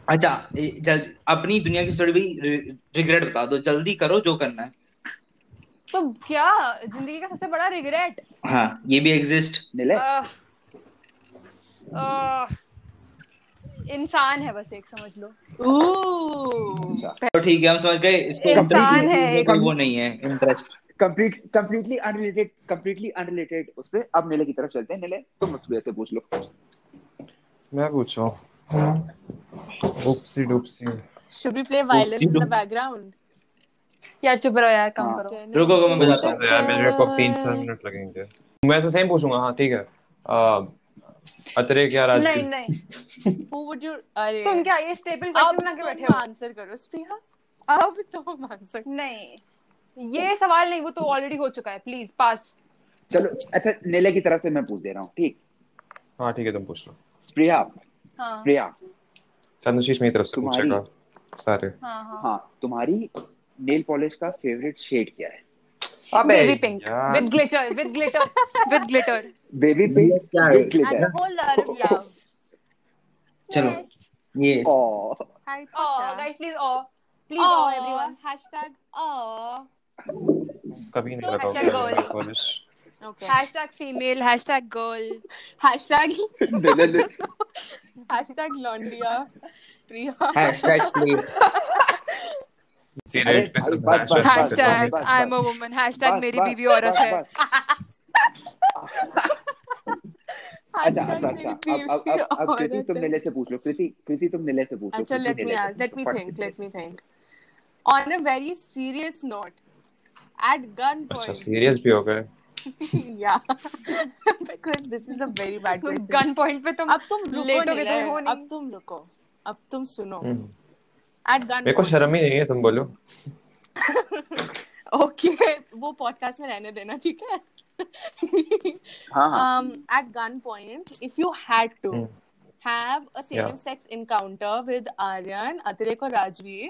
अच्छा जल्दी अपनी दुनिया की थोड़ी भी रिग्रेट बता दो जल्दी करो जो करना है। तो क्या? ज़िंदगी का सबसे बड़ा रिग्रेट हाँ ये भी एग्जिस्ट नीले इंसान है बस एक समझ लो। अच्छा। तो ठीक है हम समझ गए इसको इंसान है एक- वो नहीं है interest complete completely unrelated completely unrelated उस पे अब नीले की तरफ़ चलते हैं। नीले तुम मुझसे से पूछ लो। मैं पूछूँ? उपसी डुपसी Should we play violins in the Oopsie-doopsie. यार चुप रहो यार कम हाँ। करो। रुको मैं बताता हूँ। यार मेरे को तीन चार मिनट लगेंगे। मैं तो सेम पूछूँगा हाँ ठीक है। अतरे क्या राज नहीं नहीं। Who would you? अरे। तुम क्या ये स्टेपल क्वेश्चन बना के बैठे हो? आंसर करो स्प्रिया अब तुम आंसर नहीं ये सवाल नहीं वो तो ऑलरेडी हो चुका है प्लीज़ पास चलो अच्छा नीले की तरफ़ से मैं पूछ दे रहा हूँ ठीक? हाँ ठीक है तुम पूछ लो। प्रिया हाँ। प्रिया चंद्रशीष मेरी तरफ़ से तुम्हारी- पूछेगा सारे। हाँ हाँ। हाँ तुम्हारी नेल पॉलिश का फेवरेट शेड क्या है? Baby pink with glitter with glitter with glitter baby pink क्या है? a whole lot of love. चलो ये Harry oh Potter. guys please oh please oh everyone Hashtag oh. कभी नहीं तो लगा hashtag goal. Polish Okay. hashtag female hashtag girl Hashtag hashtag. Hashtag बस, बस, hashtag बस, I'm a बस। woman hashtag बस, मेरी बीवी औरत है अच्छा अच्छा अच्छा अब अब अब कृति तुम। नीले से पूछ लो कृति कृति तुम नीले से पूछ लो Acha, कृति let me नीले से ask, let पूछ me लो, फट think, से। let me think. On a very serious note, at अच्छा सीरियस भी हो गए yeah, because this is a very bad question. Gun point पे तुम अब तुम रुको। अब तुम रुको, अब तुम सुनो. मेरे को शर्म ही नहीं है तुम बोलो। ओके वो पॉडकास्ट में रहने देना ठीक है? At gun point if you had to have a same sex encounter with Aryan Atirik और Rajveer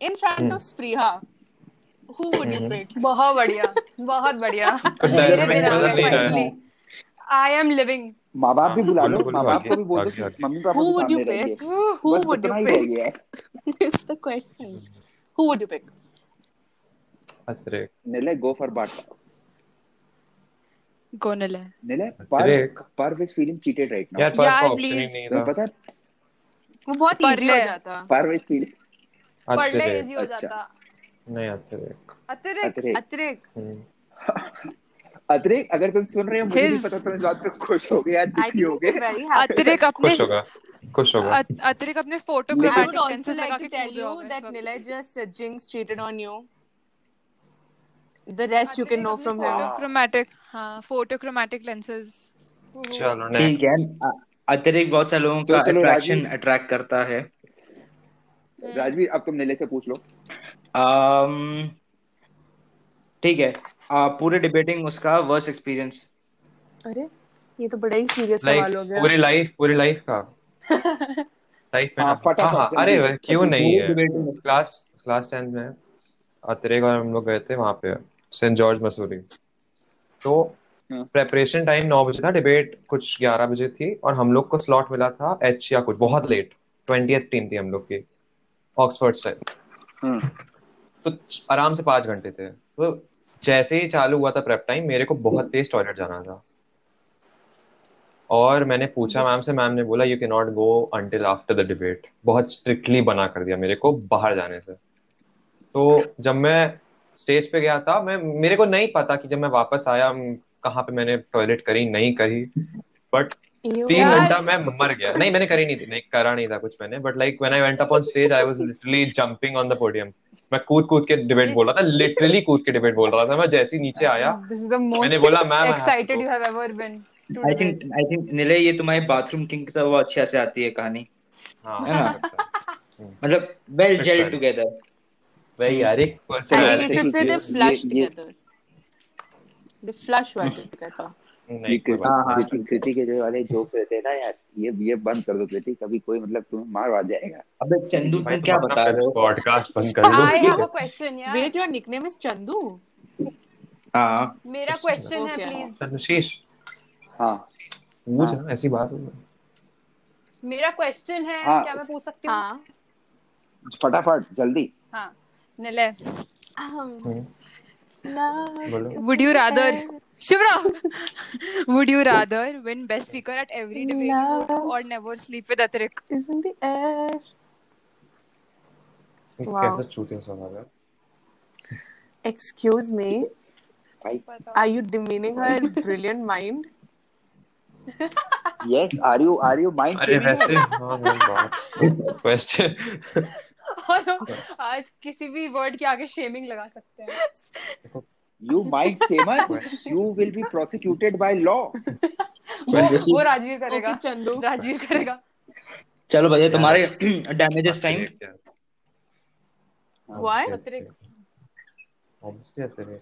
in front of Supriya who would you pick बहुत बढ़िया बहुत बढ़िया। आई एम लिविंग माँ बाप भी बुला लो माँ बाप को भी बोल दो कि। मम्मी पापा Who भी would you सामने रहेंगे pick? Who would you he pick? है is the question. Who would you pick? अतरे नीले गो फॉर बाटा गोनल है नीले अतिरेक। पर पर विज फीलिंग चीटेड राइट यार पर का ऑप्शन ही नहीं था पता वो बहुत पर easy हो जाता. पर विज फीलिंग पढ़ने अतरे इजी हो अच्छा। जाता नहीं अतरे अतिरिक्त अतिरेक Atirek, हम्म। अतिरेक अगर तुम सुन रहे हो मुझे नहीं पता तुम इस बात पे खुश हो गए या दुखी हो गए. अतिरिक्त अपने खुश होगा खुश होगा अत- अतिरिक्त अपने फ़ोटो लेकिन- I would chromatic also lenses like लगा के that वक्त। Nilay just uh, Jinx cheated on you. The rest you can know from him. Photochromatic हाँ फ़ोटो क्रोमैटिक लेंसेज चलो ठीक है अतिरिक्त बहुत सारे लोगों तो का अट्रैक्शन अट्रैक्ट करता है राजवीर अब तुम नीले से पूछ लो अम्म, ठीक है अ, पूरे डिबेटिंग उसका वर्स्ट एक्सपीरियंस अरे ये तो बड़ा ही सीरियस सवाल हो गया। पूरी लाइफ पूरी लाइफ का? लाइफ में हाँ, हाँ हाँ अरे क्यों नहीं है? क्लास क्लास टेंथ में। अतरेक और हम लोग गए थे वहाँ पे सेंट जॉर्ज मसूरी तो हाँ। प्रेपरेशन टाइम नौ बजे था डिबेट कुछ ग्यारह बजे थी और हम लोग को स्लॉट मिला था एच या कुछ बहुत लेट ट्वेंटी टीम थी हम लोग की ऑक्सफोर्ड से। हम्म तो आराम से पाँच घंटे थे। तो जैसे ही चालू हुआ था प्रेप टाइम मेरे को बहुत तेज टॉयलेट जाना था। और मैंने पूछा मैम से मैम ने बोला you can not go until after the debate बहुत स्ट्रिक्टली बना कर दिया मेरे को बाहर जाने से। तो जब मैं स्टेज पे गया था, मैं, मेरे को नहीं पता कि जब मैं वापस आया, कहाँ पे मैंने टॉयलेट करी, नहीं करी। बट. तीन घंटा मैं मर गया। नहीं मैंने करी नहीं थी। नहीं करा नहीं था कुछ मैंने। But like when I went up on stage I was literally jumping on the podium मैं कूद कूद के डिबेट बोल रहा था। लिटरली कूद के डिबेट बोल रहा था। मैं जैसे ही नीचे आया This is the most मैंने बोला ma'am excited you have ever been. to I think I think Nilay ये तुम्हारी बाथरूम किंग की तरह वो अच्छे से आती है कहानी। हाँ। मतलब वेल जेल टुगेदर वही यार एक I think you personality should say they ये- flush ये- together. They कृति के जो वाले जोक रहते हैं ना यार ये ये बंद कर दो कृति कभी कोई मतलब तुम्हें मार जाएगा। अबे चंदू तुम क्या बता रहे हो? पॉडकास्ट बंद कर दो। आई हैव अ क्वेश्चन यार। Wait your nickname is Chandu. हाँ। मेरा क्वेश्चन है प्लीज़ तनुशीष हाँ। ना ऐसी बात मेरा क्वेश्चन है हाँ। क्या मैं पूछ सकती हूँ? फटाफट जल्दी। हाँ Nilay. Would you rather Shivra, would you rather win best speaker at every debate you or never sleep with Atrik? is in the air. Wow. कैसा चूतिया सवाल है Excuse me. Are you demeaning her brilliant mind? Yes are you are you mind अरे वैसे हाँ मैं बात question और आज किसी भी वर्ड के आगे शेमिंग लगा सकते हैं you might say much. You will be prosecuted by law. वो वो राजवीर करेगा। चंदू। राजवीर करेगा। चलो भैया तुम्हारे डैमेजेस टाइम व्हाई ऑब्वियसली अतिरेक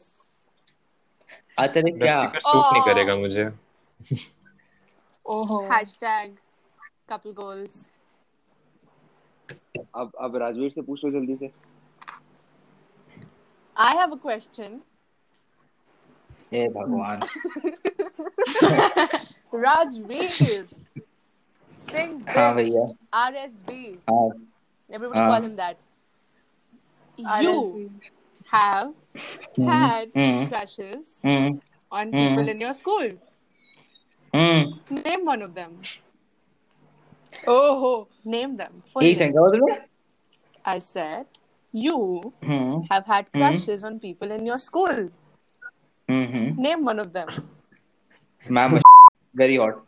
अतिरेक क्या? सूट नहीं oh. करेगा मुझे। ओहो। हैशटैग कपल गोल्स अब अब राजवीर से पूछ लो जल्दी से। I have a question Hey, भगवान राजवीर सिंह हाँ भैया R S B everybody call him you have had crushes on people in your school. Name one of them. Oh, name them. I said, You have had crushes on people in your school. हम्म Name one of them. Ma'am very hot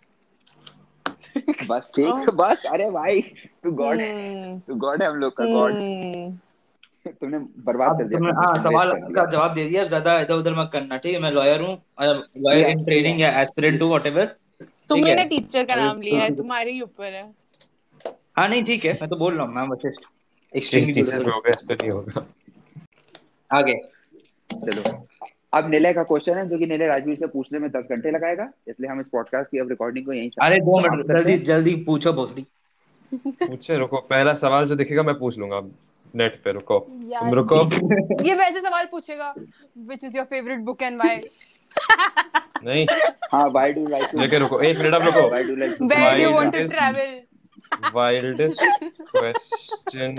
बस ठीक बस अरे भाई तू God है. तू God है हम लोग का गॉड Hmm. तुमने बर्बाद कर दिया हाँ सवाल का जवाब दे दिया ज़्यादा इधर उधर मत करना ठीक है? मैं लॉयर हूँ लॉयर इन ट्रेनिंग या एस्पिरेंट टू व्हाटएवर तुमने ना टीचर का नाम लिया है तुम्हारे ही ऊपर है। हाँ नहीं ठीक है मैं तो बोल रहा हूँ मैम वशिष्ठ इस एक्सट्रीमली टीचर होगा पे नहीं होगा। आगे। चलो। अब निलय का क्वेश्चन है जो कि निलय राजवीर से पूछने में दस घंटे लगाएगा इसलिए हम इस पॉडकास्ट की अब रिकॉर्डिंग को यहीं अरे दो मिनट जल्दी जल्दी पूछो भोसड़ी। पूछे रुको पहला सवाल जो दिखेगा मैं पूछ लूँगा। नेट पे रुको। तुम रुको। ये वैसे सवाल पूछेगा which is your favorite book and why? नहीं। हाँ why do you like to लेके रुको एक मिनट अब रुको। Do you like to where do you want to wildest question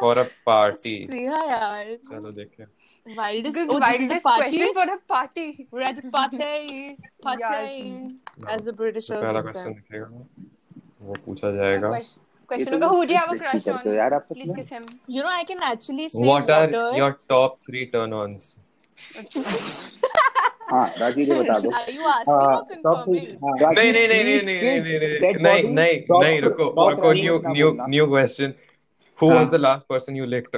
for a party Priya यार चलो देखें wildest Good oh this a wildest party question for a party we're at a party party as the तो say. Question दिखेगा वो पूछा जाएगा Question- तो होगा who do you have a crush on please kiss him you know I can actually say what are water your top three turn ons हाँ राजवीर ये बता दो are you हाँ, नहीं नहीं नहीं नहीं नहीं नहीं नहीं नहीं नहीं Top- रुको top रुको new new new question who हाँ। Was the last person you licked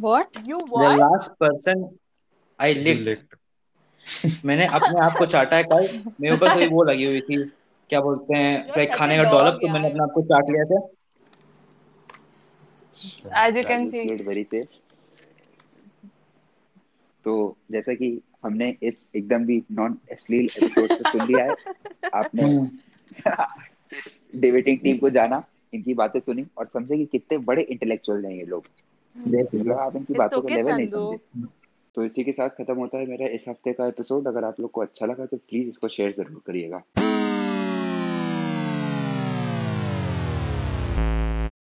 what? You what? Person I you licked licked मैंने अपने आप को चाटा है कल। मेरे ऊपर थोड़ी वो लगी हुई थी। क्या बोलते हैं? लाइक खाने का डॉलप तो मैंने अपने आप को चाट लिया था। As you can see. Very से तो जैसा कि हमने इस एकदम भी नॉन अश्लील एपिसोड से सुन लिया है। आपने डिबेटिंग टीम को जाना इनकी बातें सुनी और समझे कि कितने बड़े इंटेलेक्चुअल हैं ये लोग। आप इनकी बातों का okay, लेवल नहीं तो इसी के साथ खत्म होता है मेरा इस हफ़्ते का एपिसोड अगर आप लोग को अच्छा लगा तो प्लीज़ इसको शेयर ज़रूर करिएगा।